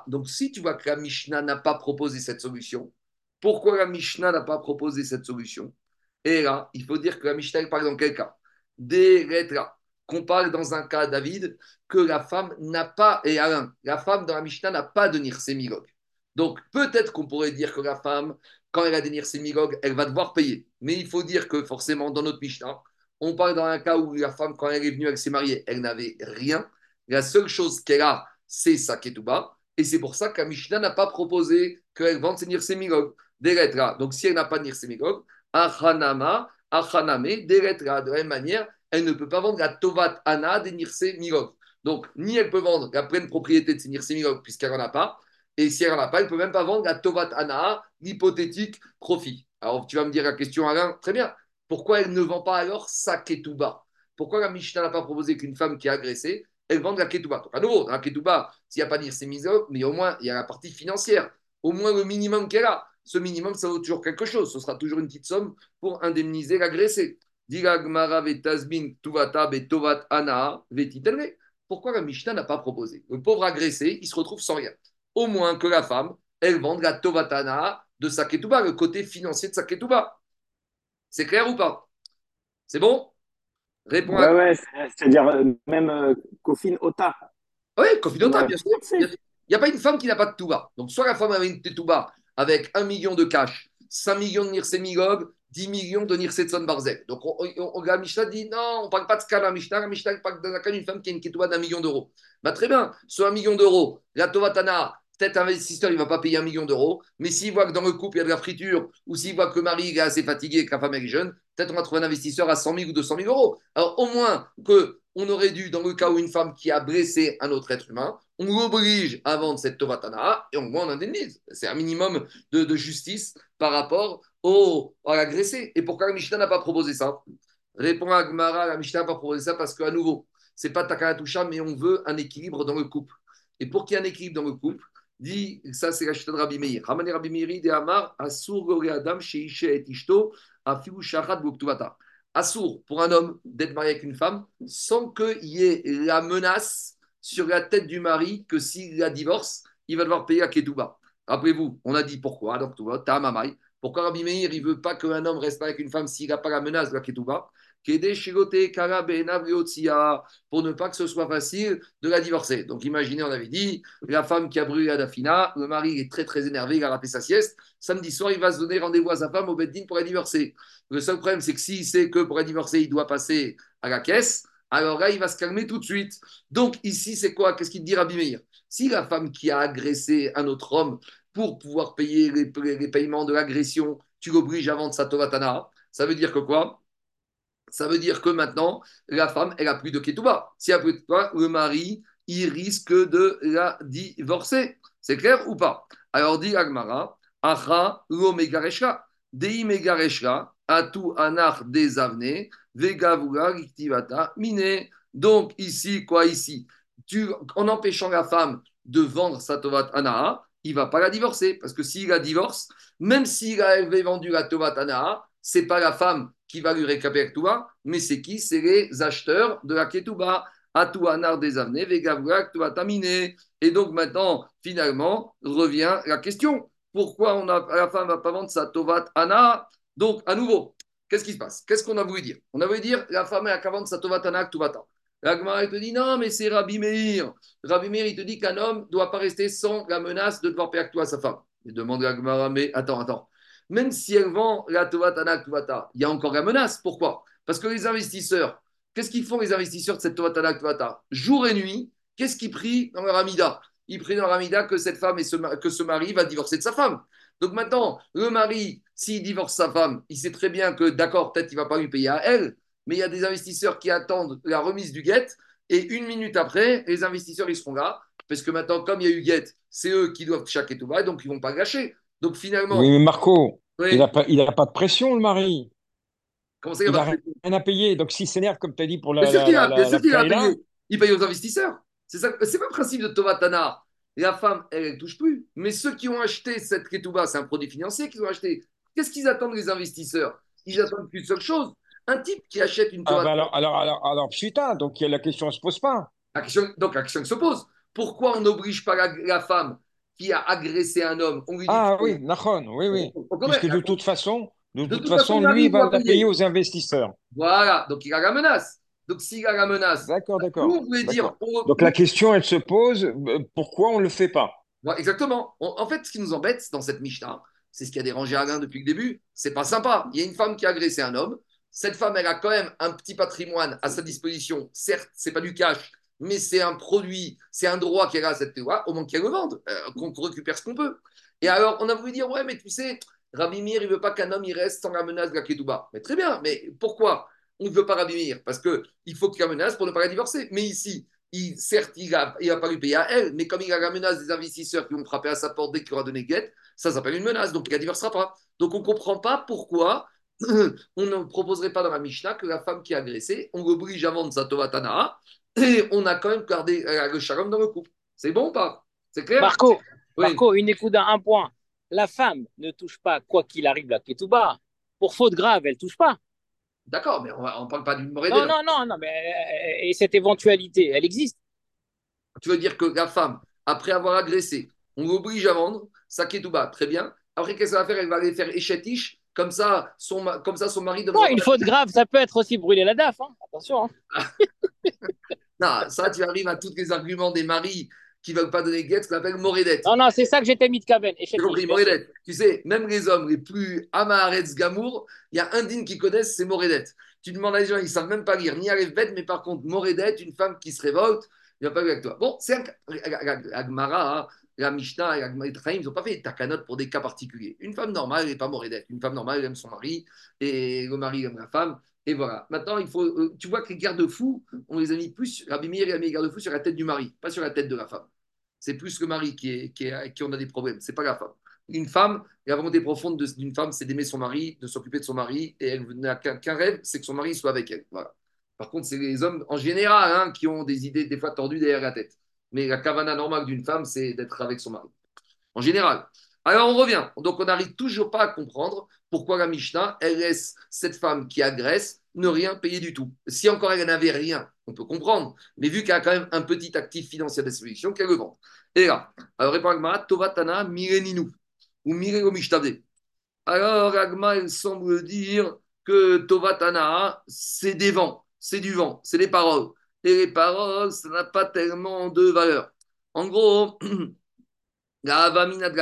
donc si tu vois que la Mishnah n'a pas proposé cette solution, pourquoi la Mishnah n'a pas proposé cette solution? Et là, il faut dire que la Mishnah parle dans quel cas? Des lettres qu'on parle dans un cas, David, que la femme n'a pas, et Alain, la femme dans la Mishnah n'a pas de nirsémigog. Donc peut-être qu'on pourrait dire que la femme, quand elle a des nirsémigog, elle va devoir payer. Mais il faut dire que forcément, dans notre Mishnah, on parle dans un cas où la femme, quand elle est venue, avec ses mariés, elle n'avait rien. La seule chose qu'elle a, c'est sa ketouba. Et c'est pour ça que Mishnah n'a pas proposé qu'elle vende ses nirsemigog. Donc si elle n'a pas de nirsemigog, achanama, achaname, des lettres De la même manière, elle ne peut pas vendre la tovat ana des nirsemigog. Donc ni elle peut vendre la pleine propriété de ses nirsemigog puisqu'elle n'en a pas. Et si elle n'en a pas, elle ne peut même pas vendre la tovat ana, l'hypothétique profit. Alors tu vas me dire la question, Alain, très bien. Pourquoi elle ne vend pas alors sa ketouba? Pourquoi la Mishnah n'a pas proposé qu'une femme qui est agressée, elle vende la ketouba? Donc, à nouveau, la ketouba, s'il n'y a pas de c'est mais au moins, il y a la partie financière. Au moins, le minimum qu'elle a. Ce minimum, ça vaut toujours quelque chose. Ce sera toujours une petite somme pour indemniser l'agressé. Pourquoi la Mishnah n'a pas proposé? Le pauvre agressé, il se retrouve sans rien. Au moins que la femme, elle vende la tovatana de sa ketouba, le côté financier de sa ketouba. C'est clair ou pas? C'est bon? Réponds ouais, ouais, c'est-à-dire euh, même euh, Kofin Ota. Oui, Kofin Ota, bien sûr. Il n'y a, pas une femme qui n'a pas de touba. Donc, soit la femme avait une touba avec un million de cash 5 millions de Nirsemigog, 10 millions de Nirsetson Barzel. Donc, on, on, la Mishnah dit non, on ne parle pas de ce cas la Mishnah. La Mishnah parle d'un cas d'une femme qui a une ketouba d'un million d'euros. Bah, très bien, sur un million d'euros, la Tovatana, peut-être investisseur, il ne va pas payer un million d'euros, mais s'il voit que dans le couple, il y a de la friture, ou s'il voit que le mari est assez fatigué et que la femme est jeune, peut-être on va trouver un investisseur à 100 000 ou 200 000 euros. Alors, au moins que on aurait dû, dans le cas où une femme qui a blessé un autre être humain, on l'oblige à vendre cette Tovatana et on moins on indemnise. C'est un minimum de, justice par rapport au, à l'agressé. Et pourquoi la Mishnah n'a pas proposé ça? Répond à Gmara, la Mishnah n'a pas proposé ça parce qu'à nouveau, c'est pas Takaratusha, mais on veut un équilibre dans le couple. Et pour qu'il y ait un équilibre dans le couple, dit, ça c'est la chita de Rabbi Meir. Ramane Rabbi Meir de Amar, Asur Gore Adam, Sheishe et Ishto, Afiu Shachat Buktuvata. Assour pour un homme d'être marié avec une femme sans qu'il y ait la menace sur la tête du mari que s'il la divorce, il va devoir payer à Ketouba. Rappelez-vous, on a dit pourquoi, donc tu vois, Pourquoi Rabbi Meir, il ne veut pas qu'un homme reste avec une femme s'il n'a pas la menace de la Ketouba? Pour ne pas que ce soit facile de la divorcer. Donc imaginez, on avait dit, la femme qui a brûlé à Dafina, le mari est très très énervé, il a raté sa sieste. Samedi soir, il va se donner rendez-vous à sa femme au Beddin pour la divorcer. Le seul problème, c'est que s'il sait que pour la divorcer, il doit passer à la caisse, alors là, il va se calmer tout de suite. Donc ici, c'est quoi? Qu'est-ce qu'il dit Rabbi Meir? Si la femme qui a agressé un autre homme pour pouvoir payer les, les paiements de l'agression, tu l'obliges à vendre sa Tovatana, ça veut dire que quoi? Ça veut dire que maintenant, la femme, elle a plus de ketouba. Si elle a plus de le mari, il risque de la divorcer. C'est clair ou pas? Alors, dit Agmara, Acha lo megareshka, dei megareshka, atu anar des vegavura riktivata mine. Donc, ici, quoi ici? Tu, En empêchant la femme de vendre sa tovat anaha, il va pas la divorcer. Parce que s'il la divorce, même s'il avait vendu la tovat anaha, c'est pas la femme qui va lui récupérer toi, mais c'est qui? C'est les acheteurs de la Ketouba. Atouanar des Avnés, Vegavra, Tamine. Et donc maintenant, finalement, revient la question pourquoi on a, la femme ne va pas vendre sa Tovat Ana Donc, à nouveau, qu'est-ce qui se passe? Qu'est-ce qu'on a voulu dire? On a voulu dire la femme n'a qu'à vendre sa Tovat Ana, Tuvata. La Gemara te dit non, mais c'est Rabbi Meir. Rabbi Meir, il te dit qu'un homme ne doit pas rester sans la menace de devoir payer à sa femme. Il demande à Gemara, mais attends, attends même si elle vend la Tovatana Tovata, il y a encore la menace. Pourquoi? Parce que les investisseurs, qu'est-ce qu'ils font les investisseurs de cette Tovatana Tovata Jour et nuit, qu'est-ce qu'ils prient dans leur Amida? Ils prient dans leur Amida que cette femme et ce, mari va divorcer de sa femme. Donc maintenant, le mari, s'il divorce sa femme, il sait très bien que d'accord, peut-être il ne va pas lui payer à elle, mais il y a des investisseurs qui attendent la remise du guet et une minute après, les investisseurs ils seront là parce que maintenant, comme il y a eu guet, c'est eux qui doivent chaque tout et donc ils ne vont pas gâcher. Donc finalement. Oui, mais Marco, il n'a pas, pas de pression, le mari. Comment ça, il n'a rien à payer. Donc s'il s'énerve, comme tu as dit, pour la. Bien sûr qu'il a, bien sûr qu'il a payé. Il paye aux investisseurs. C'est ça, c'est pas le principe de Tovatana. La femme, elle ne touche plus. Mais ceux qui ont acheté cette ketouba, c'est un produit financier qu'ils ont acheté. Qu'est-ce qu'ils attendent les investisseurs? Ils attendent qu'une seule chose. Un type qui achète une ah, bah alors, alors, alors, alors, putain, donc la question ne se pose pas. La question, donc la question se pose. Pourquoi on n'oblige pas la femme qui a agressé un homme, on lui dit Ah oui, Nahon, oui, oui. Parce que de toute façon, de, toute, façon, lui, il va payer. aux investisseurs. Voilà, donc il a la menace. Donc s'il a la menace, d'accord, d'accord. Dire, Donc la question, elle se pose euh, pourquoi on ne le fait pas? Exactement. en fait, ce qui nous embête dans cette Mishnah, c'est ce qui a dérangé Alain depuis le début. C'est pas sympa. Il y a une femme qui a agressé un homme. Cette femme, elle a quand même un petit patrimoine à sa disposition. Certes, c'est pas du cash, mais c'est un produit, c'est un droit qu'elle a à cette loi, au moins qu'elle le vende, euh, qu'on récupère ce qu'on peut. Et alors, on a voulu dire, ouais, mais tu sais, Rabbi Mir, il veut pas qu'un homme il reste sans la menace de la Ketouba. Mais très bien, mais pourquoi on ne veut pas Rabbi Mir Parce qu'il faut qu'il y ait la menace pour ne pas la divorcer. Mais ici, certes, il ne va pas lui payer à elle, mais comme il a la menace des investisseurs qui vont frapper à sa porte dès qu'il aura donné guette, ça s'appelle une menace, donc il ne divorcera pas. Donc on ne comprend pas pourquoi on ne proposerait pas dans la Mishnah que la femme qui a agressé, on l'oblige à vendre sa Tovatana et on a quand même gardé euh, le shalom dans le couple. C'est bon ou pas? C'est clair? Marco, Marco, une écoute à un point. La femme ne touche pas, quoi qu'il arrive, la ketouba. Pour faute grave, elle ne touche pas. D'accord, mais on ne parle pas d'une mauvaise Non, non, non, non, mais euh, et cette éventualité, elle existe. Tu veux dire que la femme, après avoir agressé, on l'oblige à vendre sa ketouba, très bien. Après, qu'est-ce qu'elle va faire? Elle va aller faire échatiche, comme ça, son, comme ça, son mari devrait. Non, une faute grave, ça peut être aussi brûler la DAF, hein. attention. Hein. non, ça, tu arrives à tous les arguments des maris qui ne veulent pas donner guette, ce qu'on appelle Moredet. Non, non, c'est ça que j'étais mis de Kaven. J'ai compris. Tu sais, même les hommes les plus Amaharetz Gamour, il y a un digne qui connaissent, c'est Moredet. Tu demandes à les gens, ils ne savent même pas lire ni bête, mais par contre, Moredet, une femme qui se révolte, il va pas avec toi. Bon, c'est Agmara, hein, la Mishnah et la ils n'ont pas fait des takanot pour des cas particuliers. Une femme normale, elle n'est pas Moredet. Une femme normale, elle aime son mari, et le mari aime la femme. Et voilà. Maintenant, il faut, euh, tu vois que les garde-fous, on les a mis plus, Rabbi Meir a mis les garde-fous sur la tête du mari, pas sur la tête de la femme. C'est plus le mari qui, est, qui, est, qui a des problèmes, c'est pas la femme. Une femme, la volonté profonde d'une femme, c'est d'aimer son mari, de s'occuper de son mari, et elle n'a qu'un rêve, c'est que son mari soit avec elle. Voilà. Par contre, c'est les hommes en général hein, qui ont des idées des fois tordues derrière la tête. Mais la cavana normale d'une femme, c'est d'être avec son mari. En général. Alors on revient. Donc on n'arrive toujours pas à comprendre pourquoi la Mishnah, elle laisse cette femme qui agresse ne rien payer du tout. Si encore elle n'avait rien, on peut comprendre. Mais vu qu'elle a quand même un petit actif financier de qu'elle le vend. Et là, alors répond Agma, Tovatana Mireninu, ou Mirego. Alors Agma, elle semble dire que Tovatana, c'est des vents, c'est du vent, c'est des paroles. Et les paroles, ça n'a pas tellement de valeur. En gros, la Avamina de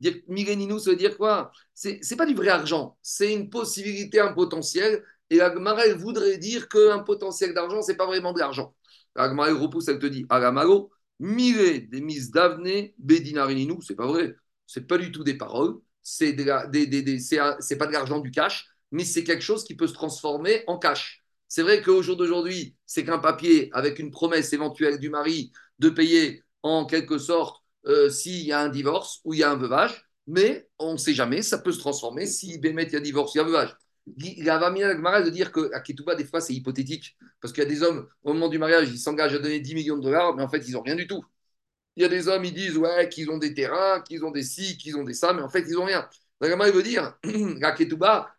dire Mireninu, ça veut dire quoi? C'est n'est pas du vrai argent, c'est une possibilité, un potentiel. Et la elle voudrait dire qu'un potentiel d'argent, c'est pas vraiment de l'argent. La Gemara, elle repousse, elle te dit Agamaro, mire des mises d'avne, bedinarininu, c'est pas vrai. C'est pas du tout des paroles, c'est de des, des, c'est pas de l'argent du cash, mais c'est quelque chose qui peut se transformer en cash. C'est vrai qu'au jour d'aujourd'hui, c'est qu'un papier avec une promesse éventuelle du mari de payer en quelque sorte euh, s'il y a un divorce ou il y a un veuvage, mais on ne sait jamais, ça peut se transformer. Si Bémet, il y a divorce, il y a un veuvage. Il va mis de dire qu'à Ketouba, des fois, c'est hypothétique. Parce qu'il y a des hommes, au moment du mariage, ils s'engagent à donner 10 millions de dollars, mais en fait, ils n'ont rien du tout. Il y a des hommes, ils disent ouais, qu'ils ont des terrains, qu'ils ont des ci, qu'ils ont des ça, mais en fait, ils n'ont rien. Donc, il veut dire, à Ketouba,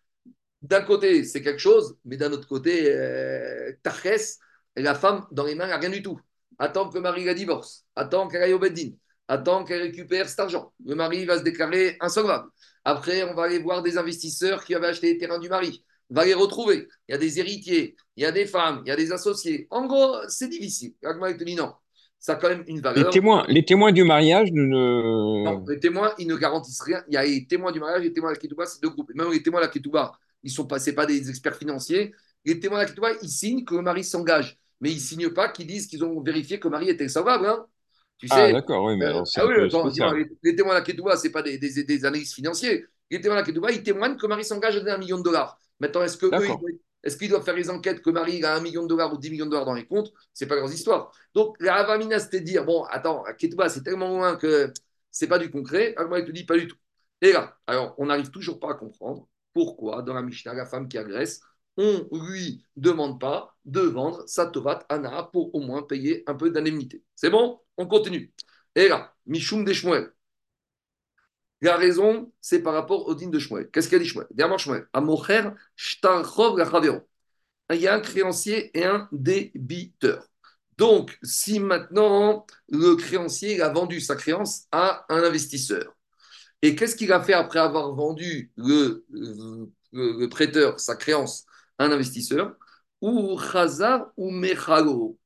d'un côté, c'est quelque chose, mais d'un autre côté, euh, la femme, dans les mains, n'a rien du tout. Attends que le mari la divorce, attends qu'elle aille au Beddin, attends qu'elle récupère cet argent. Le mari va se déclarer insolvable. Après, on va aller voir des investisseurs qui avaient acheté les terrains du mari. On va les retrouver. Il y a des héritiers, il y a des femmes, il y a des associés. En gros, c'est difficile. Agma te dit non. Ça a quand même une valeur. Les témoins, les témoins du mariage ne. Non, les témoins, ils ne garantissent rien. Il y a les témoins du mariage et les témoins de la Ketouba, c'est deux groupes. même les témoins de la Ketouba, ils sont pas, pas des experts financiers. Les témoins de la Ketouba, ils signent que le mari s'engage. Mais ils ne signent pas qu'ils disent qu'ils ont vérifié que le mari était sauvable. Hein. Tu ah, d'accord, oui, mais euh, alors, ah oui, les, témoins de la Ketouba, ce pas des, des, des, analystes financiers. Les témoins de la Ketouba, ils témoignent que Marie s'engage à donner un million de dollars. Maintenant, est-ce que est-ce qu'ils doivent faire les enquêtes que Marie a un million de dollars ou 10 millions de dollars dans les comptes? C'est pas leur histoire. Donc, la Ravamina, c'était de dire bon, attends, Ketouba, c'est tellement loin que c'est pas du concret. Alors, il te dit pas du tout. Et là, alors, on n'arrive toujours pas à comprendre pourquoi, dans la Mishnah, la femme qui agresse, on lui demande pas de vendre sa Tovat Anna pour au moins payer un peu d'indemnité. C'est bon? On continue. Et là, Mishum de Shmuel. La raison, c'est par rapport au digne de Shmuel. Qu'est-ce qu'il a dit Shmuel? Dernièrement, Shmuel. Amocher, Shtarchov, Il y a un créancier et un débiteur. Donc, si maintenant le créancier a vendu sa créance à un investisseur, et qu'est-ce qu'il a fait après avoir vendu le prêteur sa créance un investisseur, ou Khazar ou Mechalo.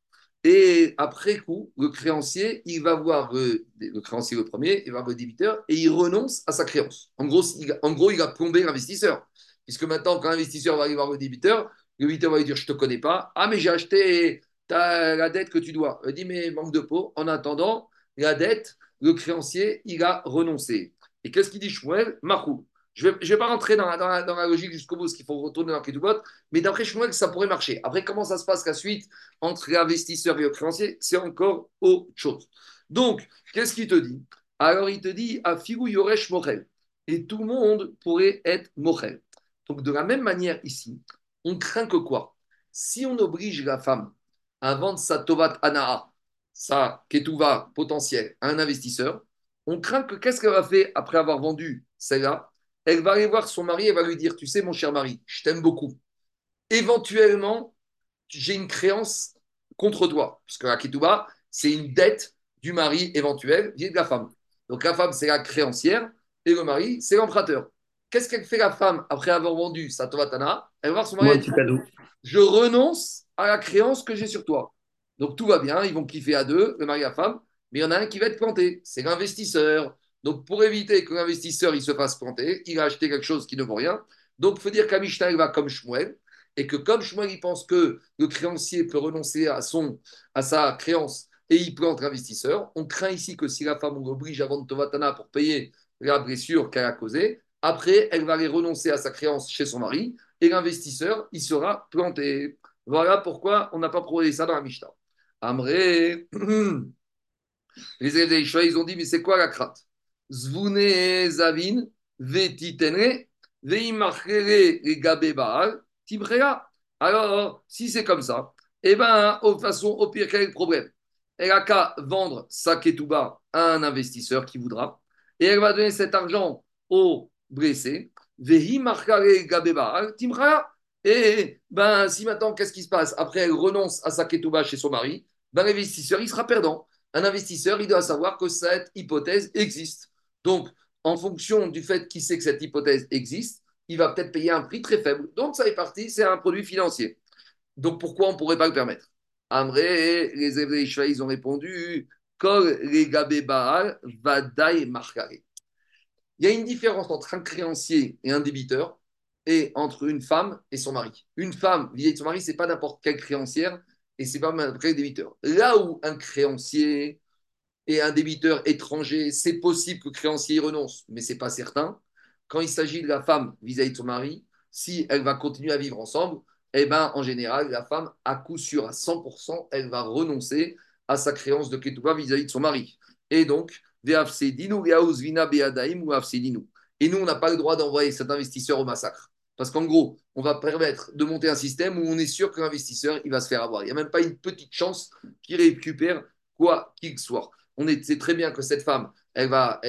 Et après coup, le créancier, il va voir le, créancier le premier, il va voir le débiteur et il renonce à sa créance. En gros, il, en gros, il a plombé l'investisseur. Puisque maintenant, quand l'investisseur va aller voir le débiteur, le débiteur va lui dire Je ne te connais pas. Ah, mais j'ai acheté la dette que tu dois. Il dit Mais manque de peau. En attendant, la dette, le créancier, il a renoncé. Et qu'est-ce qu'il dit Shmuel? Marou. Je ne vais, pas rentrer dans la, logique jusqu'au bout, parce qu'il faut retourner dans Ketubot, mais d'après que ça pourrait marcher. Après, comment ça se passe la suite entre l'investisseur et le créancier C'est encore autre chose. Donc, qu'est-ce qu'il te dit? Alors, il te dit à Figou Yoresh Mochel. Et tout le monde pourrait être Mochel. Donc, de la même manière ici, on craint que quoi? Si on oblige la femme à vendre sa Tovat Anaa, sa Ketouva potentielle, à un investisseur, on craint que qu'est-ce qu'elle va faire après avoir vendu celle-là? Elle va aller voir son mari et va lui dire, tu sais, mon cher mari, je t'aime beaucoup. Éventuellement, j'ai une créance contre toi, puisque la ketouba, c'est une dette du mari éventuel vis de la femme. Donc la femme, c'est la créancière et le mari, c'est l'emprunteur. Qu'est-ce qu'elle fait la femme après avoir vendu sa tovatana? Elle va voir son mari Je renonce à la créance que j'ai sur toi. Donc tout va bien, ils vont kiffer à deux, le mari et la femme. mais il y en a un qui va être planté, c'est l'investisseur. Donc, pour éviter que l'investisseur il se fasse planter, il a acheté quelque chose qui ne vaut rien. Donc, il faut dire qu'Amishta, va comme Shmuel, et que comme Shmuel, il pense que le créancier peut renoncer à, sa créance et il plante l'investisseur, on craint ici que si la femme l'oblige à vendre Tovatana pour payer la blessure qu'elle a causée, après, elle va aller renoncer à sa créance chez son mari, et l'investisseur, il sera planté. Voilà pourquoi on n'a pas prouvé ça dans la Mishnah. Amré, les élèves ils ont dit, mais c'est quoi la crate Zvune zavin vetitenre alors, si c'est comme ça, eh bien, de toute façon, au pire, quel est le problème? Elle a qu'à vendre sa ketouba à un investisseur qui voudra, et elle va donner cet argent au blessé. Et ben, si maintenant, qu'est-ce qui se passe? Après, elle renonce à sa ketouba chez son mari, ben, l'investisseur, il sera perdant. Un investisseur, il doit savoir que cette hypothèse existe. Donc, en fonction du fait qu'il sait que cette hypothèse existe, il va peut-être payer un prix très faible. Donc, ça est parti, c'est un produit financier. Donc, pourquoi on ne pourrait pas le permettre? Amré, les Hébreux ils ont répondu Kol les vadai Il y a une différence entre un créancier et un débiteur et entre une femme et son mari. Une femme vis-à-vis de son mari, ce n'est pas n'importe quelle créancière et ce n'est pas n'importe quel débiteur. Là où un créancier et un débiteur étranger, c'est possible que le créancier renonce, mais ce n'est pas certain. Quand il s'agit de la femme vis-à-vis de son mari, si elle va continuer à vivre ensemble, eh ben, en général, la femme, à coup sûr, à 100%, elle va renoncer à sa créance de Ketouba vis-à-vis de son mari. Et donc, et nous, on n'a pas le droit d'envoyer cet investisseur au massacre. Parce qu'en gros, on va permettre de monter un système où on est sûr que l'investisseur, il va se faire avoir. Il n'y a même pas une petite chance qu'il récupère quoi qu'il soit on sait très bien que cette femme, elle va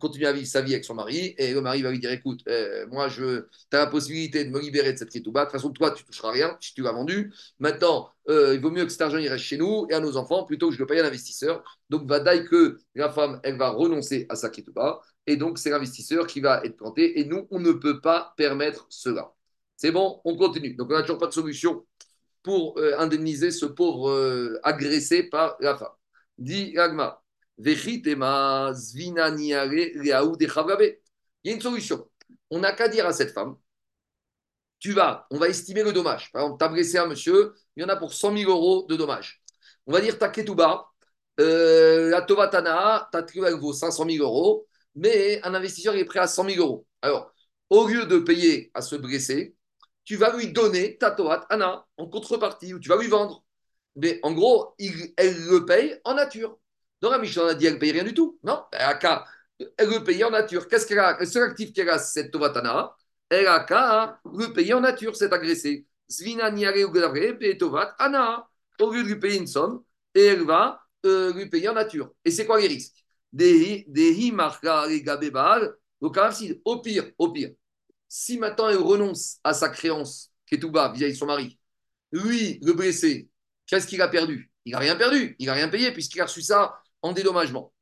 continuer à vivre sa vie avec son mari, et le mari va lui dire écoute, euh, moi, je, tu as la possibilité de me libérer de cette ketouba. De toute façon, toi, tu ne toucheras rien si tu l'as vendu. Maintenant, euh, il vaut mieux que cet argent il reste chez nous et à nos enfants plutôt que je le paye à l'investisseur. Donc, va que la femme, elle va renoncer à sa ketouba, et donc c'est l'investisseur qui va être planté, et nous, on ne peut pas permettre cela. C'est bon, on continue. Donc, on n'a toujours pas de solution pour euh, indemniser ce pauvre agressé par la femme. Dit Agma. Il y a une solution. On n'a qu'à dire à cette femme, tu vas, on va estimer le dommage. Par exemple, tu as blessé un monsieur, il y en a pour 100 000 euros de dommage. On va dire ta ketouba, euh, la tovatana, ta elle vaut 500 000 euros, mais un investisseur est prêt à 100 000 euros. Alors, au lieu de payer à se blesser, tu vas lui donner ta tovatana en contrepartie, ou tu vas lui vendre. Mais en gros, elle le paye en nature. Donc la Mishnah a dit qu'elle ne paye rien du tout. Non, elle veut payer en nature. Qu'est-ce qu'elle a? Le seul actif qu'elle a, c'est cette Tovatana. Elle a qu'à le payer en nature, cette agressé. Svina ou tovat ana. Au lieu de lui payer une somme, et elle va euh, lui payer en nature. Et c'est quoi les risques? Dehi marka Donc au pire, au pire, si maintenant elle renonce à sa créance, qui est tout bas vis-à-vis de son mari, lui, le blessé, qu'est-ce qu'il a perdu? Il n'a rien perdu, il n'a rien payé puisqu'il a reçu ça en dédommagement.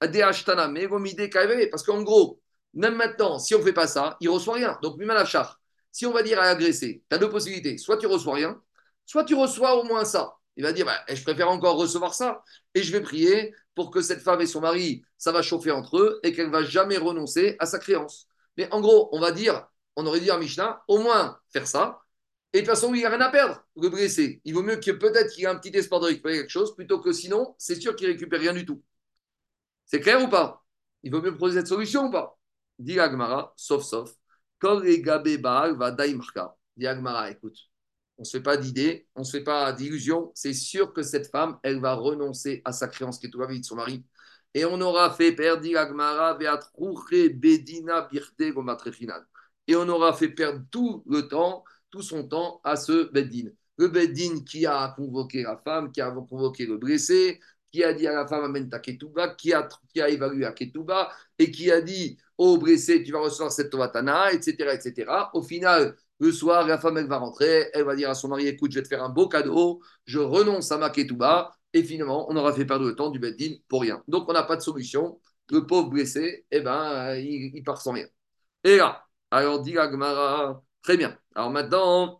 Parce qu'en gros, même maintenant, si on ne fait pas ça, il ne reçoit rien. Donc, char. si on va dire à l'agressé, tu as deux possibilités. Soit tu reçois rien, soit tu reçois au moins ça. Il va dire, bah, je préfère encore recevoir ça. Et je vais prier pour que cette femme et son mari, ça va chauffer entre eux et qu'elle ne va jamais renoncer à sa créance. Mais en gros, on va dire, on aurait dit à Mishnah, au moins faire ça. Et de toute façon, il n'y a rien à perdre, le blessé. Il vaut mieux que peut-être qu'il ait un petit espoir de récupérer quelque chose plutôt que sinon, c'est sûr qu'il ne récupère rien du tout. C'est clair ou pas? Il vaut mieux proposer cette solution ou pas? Dit Agmara, sauf sauf. va Dit Agmara, écoute, on ne se fait pas d'idée, on ne se fait pas d'illusion. C'est sûr que cette femme, elle va renoncer à sa créance qui est tout la vie de son mari. Et on aura fait perdre, dit Agmara, Bedina Birte Et on aura fait perdre tout le temps tout son temps à ce Beddin. Le Beddin qui a convoqué la femme, qui a convoqué le blessé, qui a dit à la femme amène ta ketouba, qui a, qui a évalué la ketouba et qui a dit au blessé tu vas recevoir cette tovatana, etc., etc. Au final, le soir, la femme elle va rentrer, elle va dire à son mari écoute, je vais te faire un beau cadeau, je renonce à ma ketouba et finalement on aura fait perdre le temps du Beddin pour rien. Donc on n'a pas de solution. Le pauvre blessé, eh ben, il, part sans rien. Et là, alors dit la Gemara, Très bien. Alors maintenant,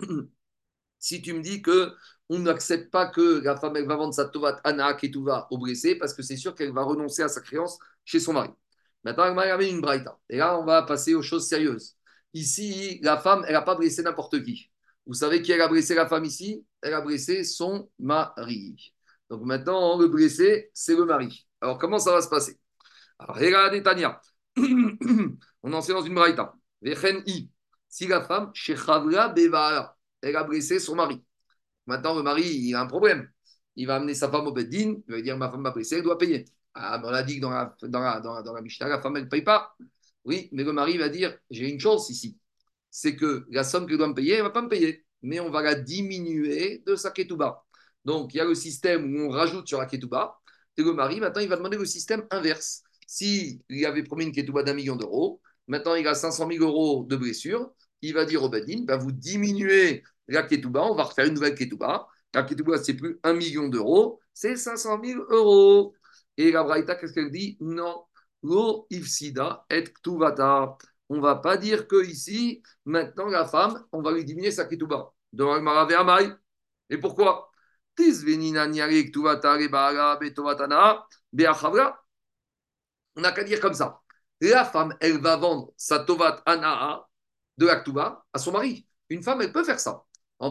si tu me dis que on n'accepte pas que la femme va vendre sa tovat ana ketouva au blessé parce que c'est sûr qu'elle va renoncer à sa créance chez son mari. Maintenant, elle m'a une braïta. Et là, on va passer aux choses sérieuses. Ici, la femme, elle n'a pas blessé n'importe qui. Vous savez qui a blessé la femme ici? Elle a blessé son mari. Donc maintenant, le blessé, c'est le mari. Alors, comment ça va se passer? Alors, regardez Tania. on en sait dans une braïta. Si la femme, elle a blessé son mari. Maintenant, le mari, il a un problème. Il va amener sa femme au beddin, il va dire Ma femme m'a blessé, elle doit payer. Ah, on a dit que dans la, dans la, dans la, la femme, elle ne paye pas. Oui, mais le mari va dire J'ai une chance ici. C'est que la somme qu'elle doit me payer, elle ne va pas me payer. Mais on va la diminuer de sa ketouba. Donc, il y a le système où on rajoute sur la ketouba. Et le mari, maintenant, il va demander le système inverse. S'il il avait promis une ketouba d'un million d'euros, maintenant il a 500 000 euros de blessure, il va dire au Badin bah, vous diminuez la ketouba, on va refaire une nouvelle ketouba. La ketouba, c'est plus un million d'euros, c'est 500 000 euros. Et la Braïta, qu'est-ce qu'elle dit? Non, lo ifsida et. On ne va pas dire que ici, maintenant, la femme, on va lui diminuer sa ketouba. Amai. Et pourquoi? On n'a qu'à dire comme ça. La femme, elle va vendre sa tovat anaa de la à son mari. Une femme, elle peut faire ça.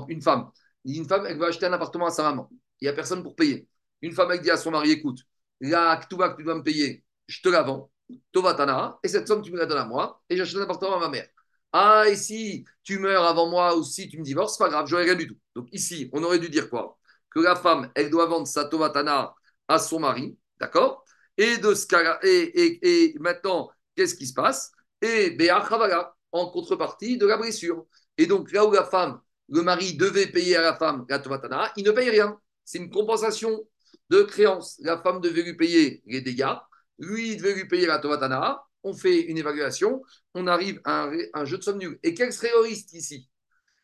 Une femme, une femme, elle va acheter un appartement à sa maman. Il n'y a personne pour payer. Une femme, elle dit à son mari, écoute, la que tu dois me payer, je te la vends, Tovatana, et cette somme, tu me la donnes à moi, et j'achète un appartement à ma mère. Ah, et si tu meurs avant moi ou si tu me divorces, pas grave, j'aurais rien du tout. Donc ici, on aurait dû dire quoi? Que la femme, elle doit vendre sa Tovatana à son mari, d'accord? Et, et, et, et maintenant, qu'est-ce qui se passe? Et Béa en contrepartie de la blessure. Et donc là où la femme le mari devait payer à la femme la Tovatana, il ne paye rien. C'est une compensation de créance. La femme devait lui payer les dégâts, lui, il devait lui payer la Tovatana. On fait une évaluation, on arrive à un, jeu de somme nulle. Et quel serait le risque ici?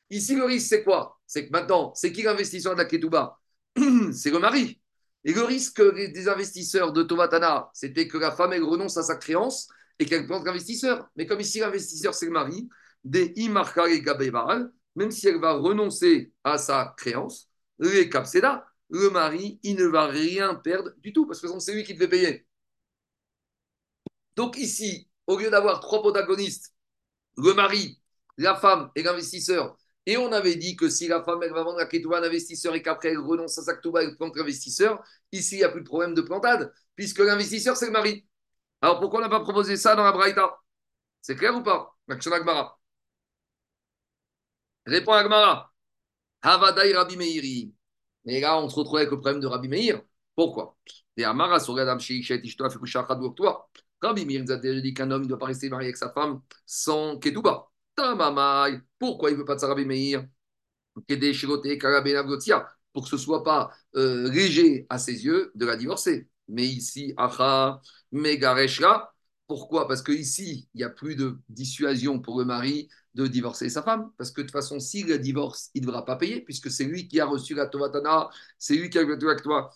Ici, le risque, c'est quoi? C'est que maintenant, c'est qui l'investisseur de la Ketouba? C'est le mari. Et le risque des investisseurs de Tovatana, c'était que la femme, elle renonce à sa créance et qu'elle plante l'investisseur. Mais comme ici, l'investisseur, c'est le mari, des Imarka et même si elle va renoncer à sa créance, le capseda, le mari, il ne va rien perdre du tout, parce que c'est lui qui devait payer. Donc ici, au lieu d'avoir trois protagonistes, le mari, la femme et l'investisseur, et on avait dit que si la femme, elle va vendre la ketouba à l'investisseur et qu'après elle renonce à sa ketouba et plante l'investisseur, ici, il n'y a plus de problème de plantade, puisque l'investisseur, c'est le mari. Alors pourquoi on n'a pas proposé ça dans la Braïta? C'est clair ou pas? L'action Répond Agmara. Havadaï Rabbi Meiri. Mais là, on se retrouve avec le problème de Rabbi Meir. Pourquoi? Et Amara. Rabbi Meir nous a déjà dit qu'un homme ne doit pas rester marié avec sa femme sans Ketouba. Tamamai. Pourquoi il ne veut pas de sa Rabbi Meir? Pour que ce ne soit pas euh, léger à ses yeux de la divorcer. Mais ici, Acha, Megareshra. Pourquoi? Parce qu'ici, il n'y a plus de dissuasion pour le mari de divorcer sa femme. Parce que de toute façon, s'il la divorce, il ne devra pas payer, puisque c'est lui qui a reçu la Tovatana, c'est lui qui a le avec toi.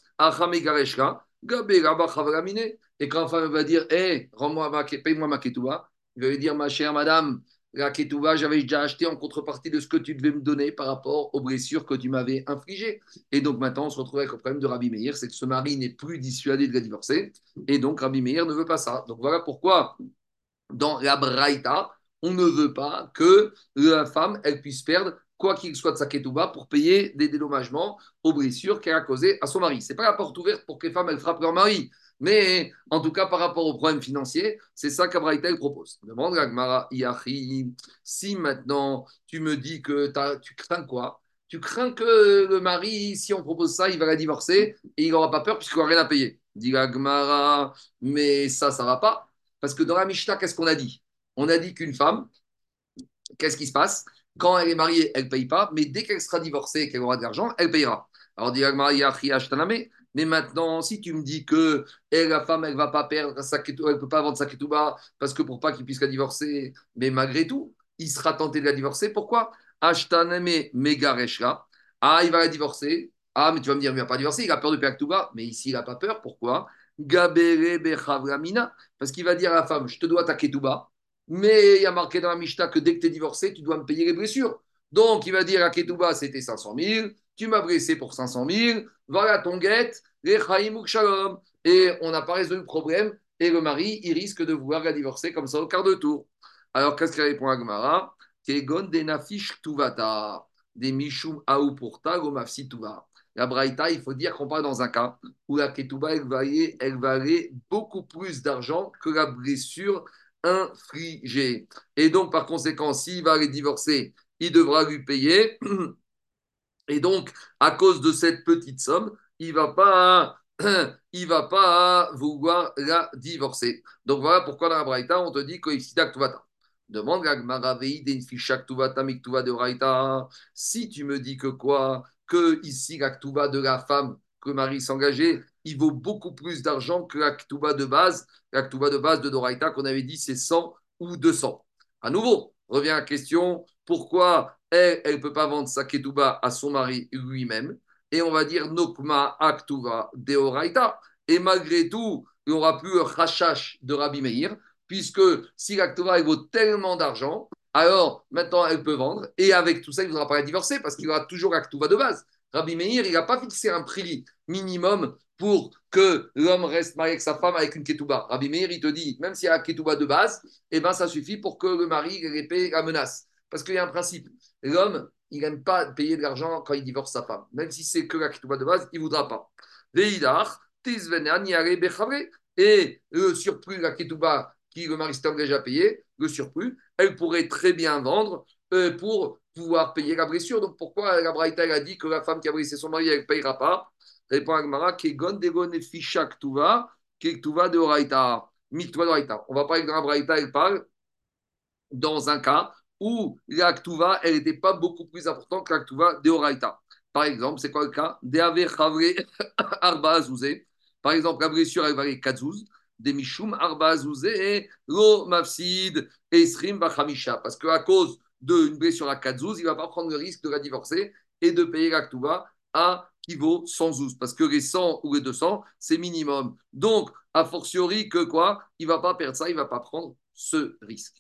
Et quand la femme va dire, hé, rends-moi paye-moi ma ketouba, il va lui dire, ma chère madame, la ketouba, j'avais déjà acheté en contrepartie de ce que tu devais me donner par rapport aux blessures que tu m'avais infligées. Et donc maintenant, on se retrouve avec le problème de Rabbi Meir, c'est que ce mari n'est plus dissuadé de la divorcer. Et donc Rabbi Meir ne veut pas ça. Donc voilà pourquoi, dans la Braïta, on ne veut pas que la femme, elle puisse perdre quoi qu'il soit de sa ketouba pour payer des dédommagements aux blessures qu'elle a causées à son mari. Ce n'est pas la porte ouverte pour que les femmes elles frappent leur mari, mais en tout cas par rapport aux problèmes financiers, c'est ça qu'Abraïta propose. Demande à Gmara Yahi, si maintenant tu me dis que tu crains quoi? Tu crains que le mari, si on propose ça, il va la divorcer et il n'aura pas peur puisqu'il n'aura rien à payer. Dit Gmara, mais ça, ça ne va pas. Parce que dans la Mishnah, qu'est-ce qu'on a dit? On a dit qu'une femme, qu'est-ce qui se passe? Quand elle est mariée, elle ne paye pas, mais dès qu'elle sera divorcée et qu'elle aura de l'argent, elle payera. Alors, dit mais maintenant, si tu me dis que la femme, elle va pas perdre sa elle ne peut pas vendre sa ketouba parce que pour pas qu'il puisse la divorcer, mais malgré tout, il sera tenté de la divorcer. Pourquoi? Megareshra. Ah, il va la divorcer. Ah, mais tu vas me dire, il ne va pas divorcer, il a peur de perdre ketouba. Mais ici, il n'a pas peur. Pourquoi? Parce qu'il va dire à la femme, je te dois ta ketouba. Mais il y a marqué dans la Mishnah que dès que tu es divorcé, tu dois me payer les blessures. Donc, il va dire à Ketouba, c'était 500 000. Tu m'as blessé pour 500 000, voilà ton guette, les shalom. Et on n'a pas résolu le problème, et le mari, il risque de vouloir la divorcer comme ça au quart de tour. Alors, qu'est-ce qu'il répond à Gmara Kegon tuvata. La braïta, il faut dire qu'on parle dans un cas où la ketouba, elle valait beaucoup plus d'argent que la blessure infligée. Et donc, par conséquent, s'il va les divorcer, il devra lui payer. Et donc, à cause de cette petite somme, il va pas, va pas vouloir la divorcer. Donc voilà pourquoi dans la Braïta, on te dit que Demande à de. Si tu me dis que quoi Que ici, l'actuva de la femme que Marie s'engageait, il vaut beaucoup plus d'argent que l'actuva de base. L'actuva de base de Doraïta qu'on avait dit, c'est 100 ou 200. À nouveau, revient la question pourquoi elle ne peut pas vendre sa ketouba à son mari lui-même Et on va dire Nokma Aktuva Deoraita. Et malgré tout, il n'y aura plus un rachash de Rabbi Meir puisque si l'actora vaut tellement d'argent, alors maintenant elle peut vendre, et avec tout ça, il ne voudra pas la divorcer, parce qu'il aura toujours l'actuva de base. Rabbi Meir, il n'a pas fixé un prix minimum pour que l'homme reste marié avec sa femme avec une ketouba. Rabbi Meir, il te dit, même s'il y a la ketouba de base, eh ben, ça suffit pour que le mari ait la menace. Parce qu'il y a un principe. L'homme, il n'aime pas payer de l'argent quand il divorce sa femme. Même si c'est que la ketouba de base, il ne voudra pas. Et le surplus, la ketouba, qui le mari s'est engagé à payer, le surplus, elle pourrait très bien vendre euh, pour pouvoir payer la blessure. Donc pourquoi la Braïta a dit que la femme qui a blessé son mari, elle ne payera pas? Répond Agmara, Kegon Degon Fisha Ktuva, Ktuva de Oraita. Miktuva de Oraita. On va parler de la Braïta, elle parle dans un cas où la Ktuva, elle n'était pas beaucoup plus importante que la Ktuva de Oraita. Par exemple, c'est quoi le cas? Deave Chavre Arba Par exemple, la blessure, elle valait 4 des Mishum Arba Lo Mafsid Esrim Bachamisha. Parce qu'à cause d'une blessure à 4 il ne va pas prendre le risque de la divorcer et de payer la à qui vaut 100 zouz. Parce que les 100 ou les 200, c'est minimum. Donc, a fortiori que quoi? Il ne va pas perdre ça, il ne va pas prendre ce risque.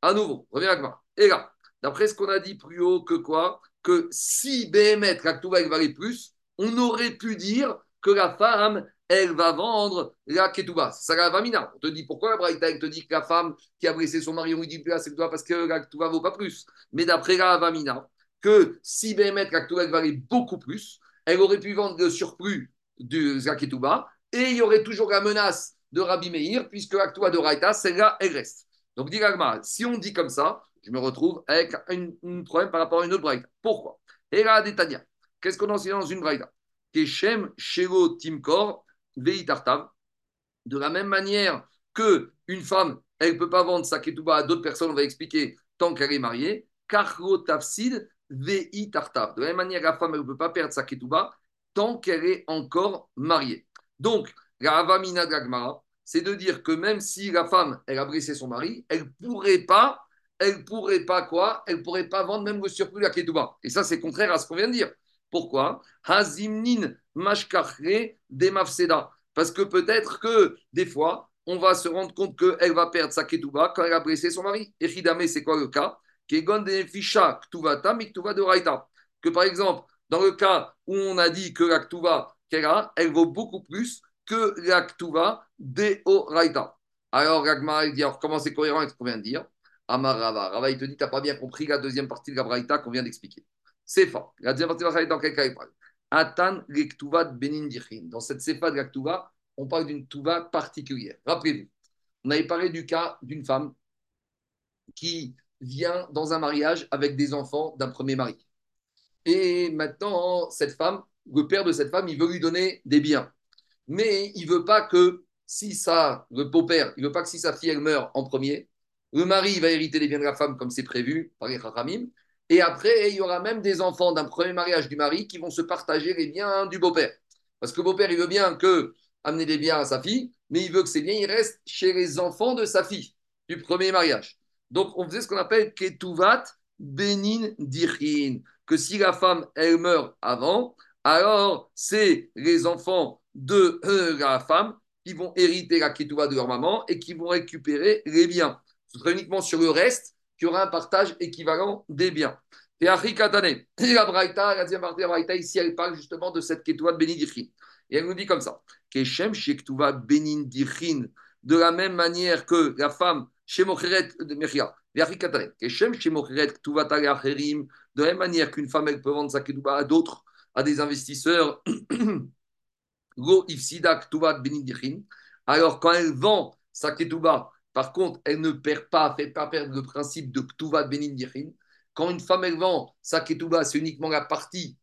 À nouveau, reviens moi. Et là, d'après ce qu'on a dit plus haut, que quoi Que si BMF, la Ktouba, valait plus, on aurait pu dire que la femme, elle va vendre la ketouba. C'est ça la vamina. On te dit pourquoi la Braïta, elle te dit que la femme qui a blessé son mari, on lui dit plus c'est parce que la ketouba vaut pas plus. Mais d'après la vamina, que si Béhémet, la valait beaucoup plus, elle aurait pu vendre le surplus de la ketouba et il y aurait toujours la menace de Rabbi Meir, puisque la ketouba de Raïta, celle-là, elle reste. Donc, dit si on dit comme ça, je me retrouve avec un, problème par rapport à une autre Braïta. Pourquoi? Et là, Détania, qu'est-ce qu'on enseigne dans une Braïta? Keshem, Shelo, Timkor, de la même manière que une femme, elle ne peut pas vendre sa ketouba à d'autres personnes, on va expliquer, tant qu'elle est mariée. Karlo tafsid vei tartav. De la même manière, la femme, elle ne peut pas perdre sa ketouba tant qu'elle est encore mariée. Donc, la avamina c'est de dire que même si la femme, elle a blessé son mari, elle ne pourrait pas, elle pourrait pas quoi? Elle pourrait pas vendre même le surplus de la ketouba. Et ça, c'est contraire à ce qu'on vient de dire. Pourquoi? Hazimnin demafseda. Parce que peut-être que des fois, on va se rendre compte qu'elle va perdre sa ketouba quand elle a blessé son mari. Et Hidame, c'est quoi le cas? Que par exemple, dans le cas où on a dit que la ktuva qu'elle a, elle vaut beaucoup plus que la ktuva de Oraita. Alors, Ragmar, il dit alors, comment c'est cohérent avec ce qu'on vient de dire? Amar Rava. Il te dit, tu n'as pas bien compris la deuxième partie de la Braïta qu'on vient d'expliquer. C'est. La deuxième partie de la Braïta, dans quel cas il parle? Atan benin Dans cette sefa de la on parle d'une tuva particulière. Rappelez-vous, on avait parlé du cas d'une femme qui vient dans un mariage avec des enfants d'un premier mari. Et maintenant, cette femme, le père de cette femme, il veut lui donner des biens. Mais il veut pas que si ça, le beau-père, il veut pas que si sa fille elle meurt en premier, le mari va hériter les biens de la femme comme c'est prévu par les Chachamim, et après, il y aura même des enfants d'un premier mariage du mari qui vont se partager les biens du beau-père. Parce que le beau-père, il veut bien que amener des biens à sa fille, mais il veut que ces biens ils restent chez les enfants de sa fille, du premier mariage. Donc, on faisait ce qu'on appelle Ketuvat Benin Dirin, que si la femme, elle meurt avant, alors c'est les enfants de euh, la femme qui vont hériter la Ketuvat de leur maman et qui vont récupérer les biens. Ce sera uniquement sur le reste qu'il y aura un partage équivalent des biens. Et Katane. La Braïta, la deuxième partie de la Braïta, ici, elle parle justement de cette Ketouva de Benidichin. Et elle nous dit comme ça Keshem Shektuva Benidichin, de la même manière que la femme, Shemocheret de Mechia, Keshem Shemocheret Ktuva Acherim, de la même manière qu'une femme, elle peut vendre sa Ketouva à d'autres, à des investisseurs. Go Ifsida Ktuva Benidichin. Alors, quand elle vend sa Ketouba, par contre, elle ne perd pas, fait pas perdre le principe de Ktuva Benidichin quand une femme, elle vend sa ketouba, c'est uniquement la partie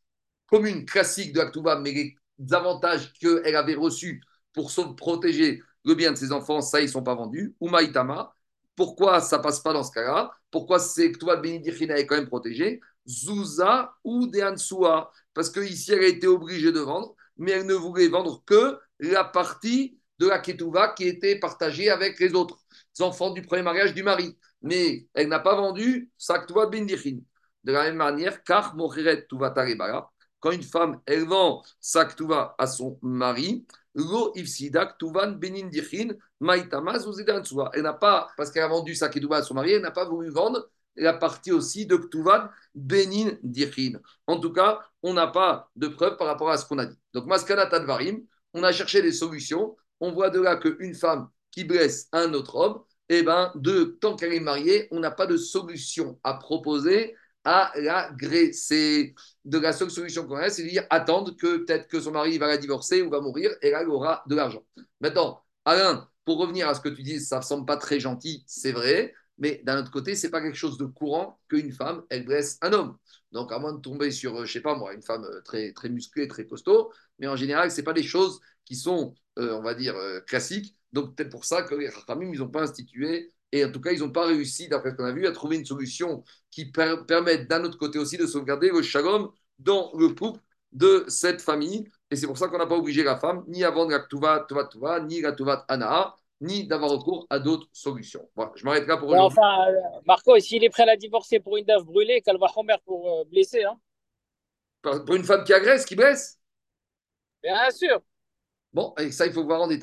commune, classique de la ketouba, mais les avantages qu'elle avait reçus pour protéger le bien de ses enfants, ça, ils ne sont pas vendus. Ou Maïtama, pourquoi ça ne passe pas dans ce cas-là? Pourquoi c'est ketouba Benidirchina est quand même protégée Zouza ou Deansua Parce qu'ici, elle a été obligée de vendre, mais elle ne voulait vendre que la partie de la ketouba qui était partagée avec les autres enfants du premier mariage du mari mais elle n'a pas vendu sa Bindichin. De la même manière, quand une femme, elle vend sa à son mari, Lo Ifsida Elle n'a pas, parce qu'elle a vendu sa Ktuva à son mari, elle n'a pas voulu vendre la partie aussi de Ktuvan Benin. En tout cas, on n'a pas de preuve par rapport à ce qu'on a dit. Donc, Maskana Tadvarim, on a cherché des solutions. On voit de là qu'une femme qui blesse un autre homme, eh ben, de, tant qu'elle est mariée, on n'a pas de solution à proposer à la C'est De la seule solution qu'on a, c'est de dire attendre que peut-être que son mari va la divorcer ou va mourir et là, elle aura de l'argent. Maintenant, Alain, pour revenir à ce que tu dis, ça ne semble pas très gentil, c'est vrai, mais d'un autre côté, c'est pas quelque chose de courant qu'une femme, elle blesse un homme. Donc, à moins de tomber sur, euh, je sais pas moi, une femme euh, très, très musclée, très costaud, mais en général, ce pas des choses qui sont, euh, on va dire, classiques. Donc, peut-être pour ça que les Rachamim, ils n'ont pas institué, et en tout cas, ils n'ont pas réussi, d'après ce qu'on a vu, à trouver une solution qui permette d'un autre côté aussi de sauvegarder le shalom dans le couple de cette famille. Et c'est pour ça qu'on n'a pas obligé la femme ni à vendre la tuva, tuva, tuva, ni la tuva anaa, ni d'avoir recours à d'autres solutions. Voilà, je m'arrête là pour aujourd'hui. Enfin, euh, Marco, s'il est prêt à la divorcer pour une dave brûlée, qu'elle va pour euh, blesser. Hein pour une femme qui agresse, qui blesse? Bien sûr. Bon, et ça, il faut voir en détail.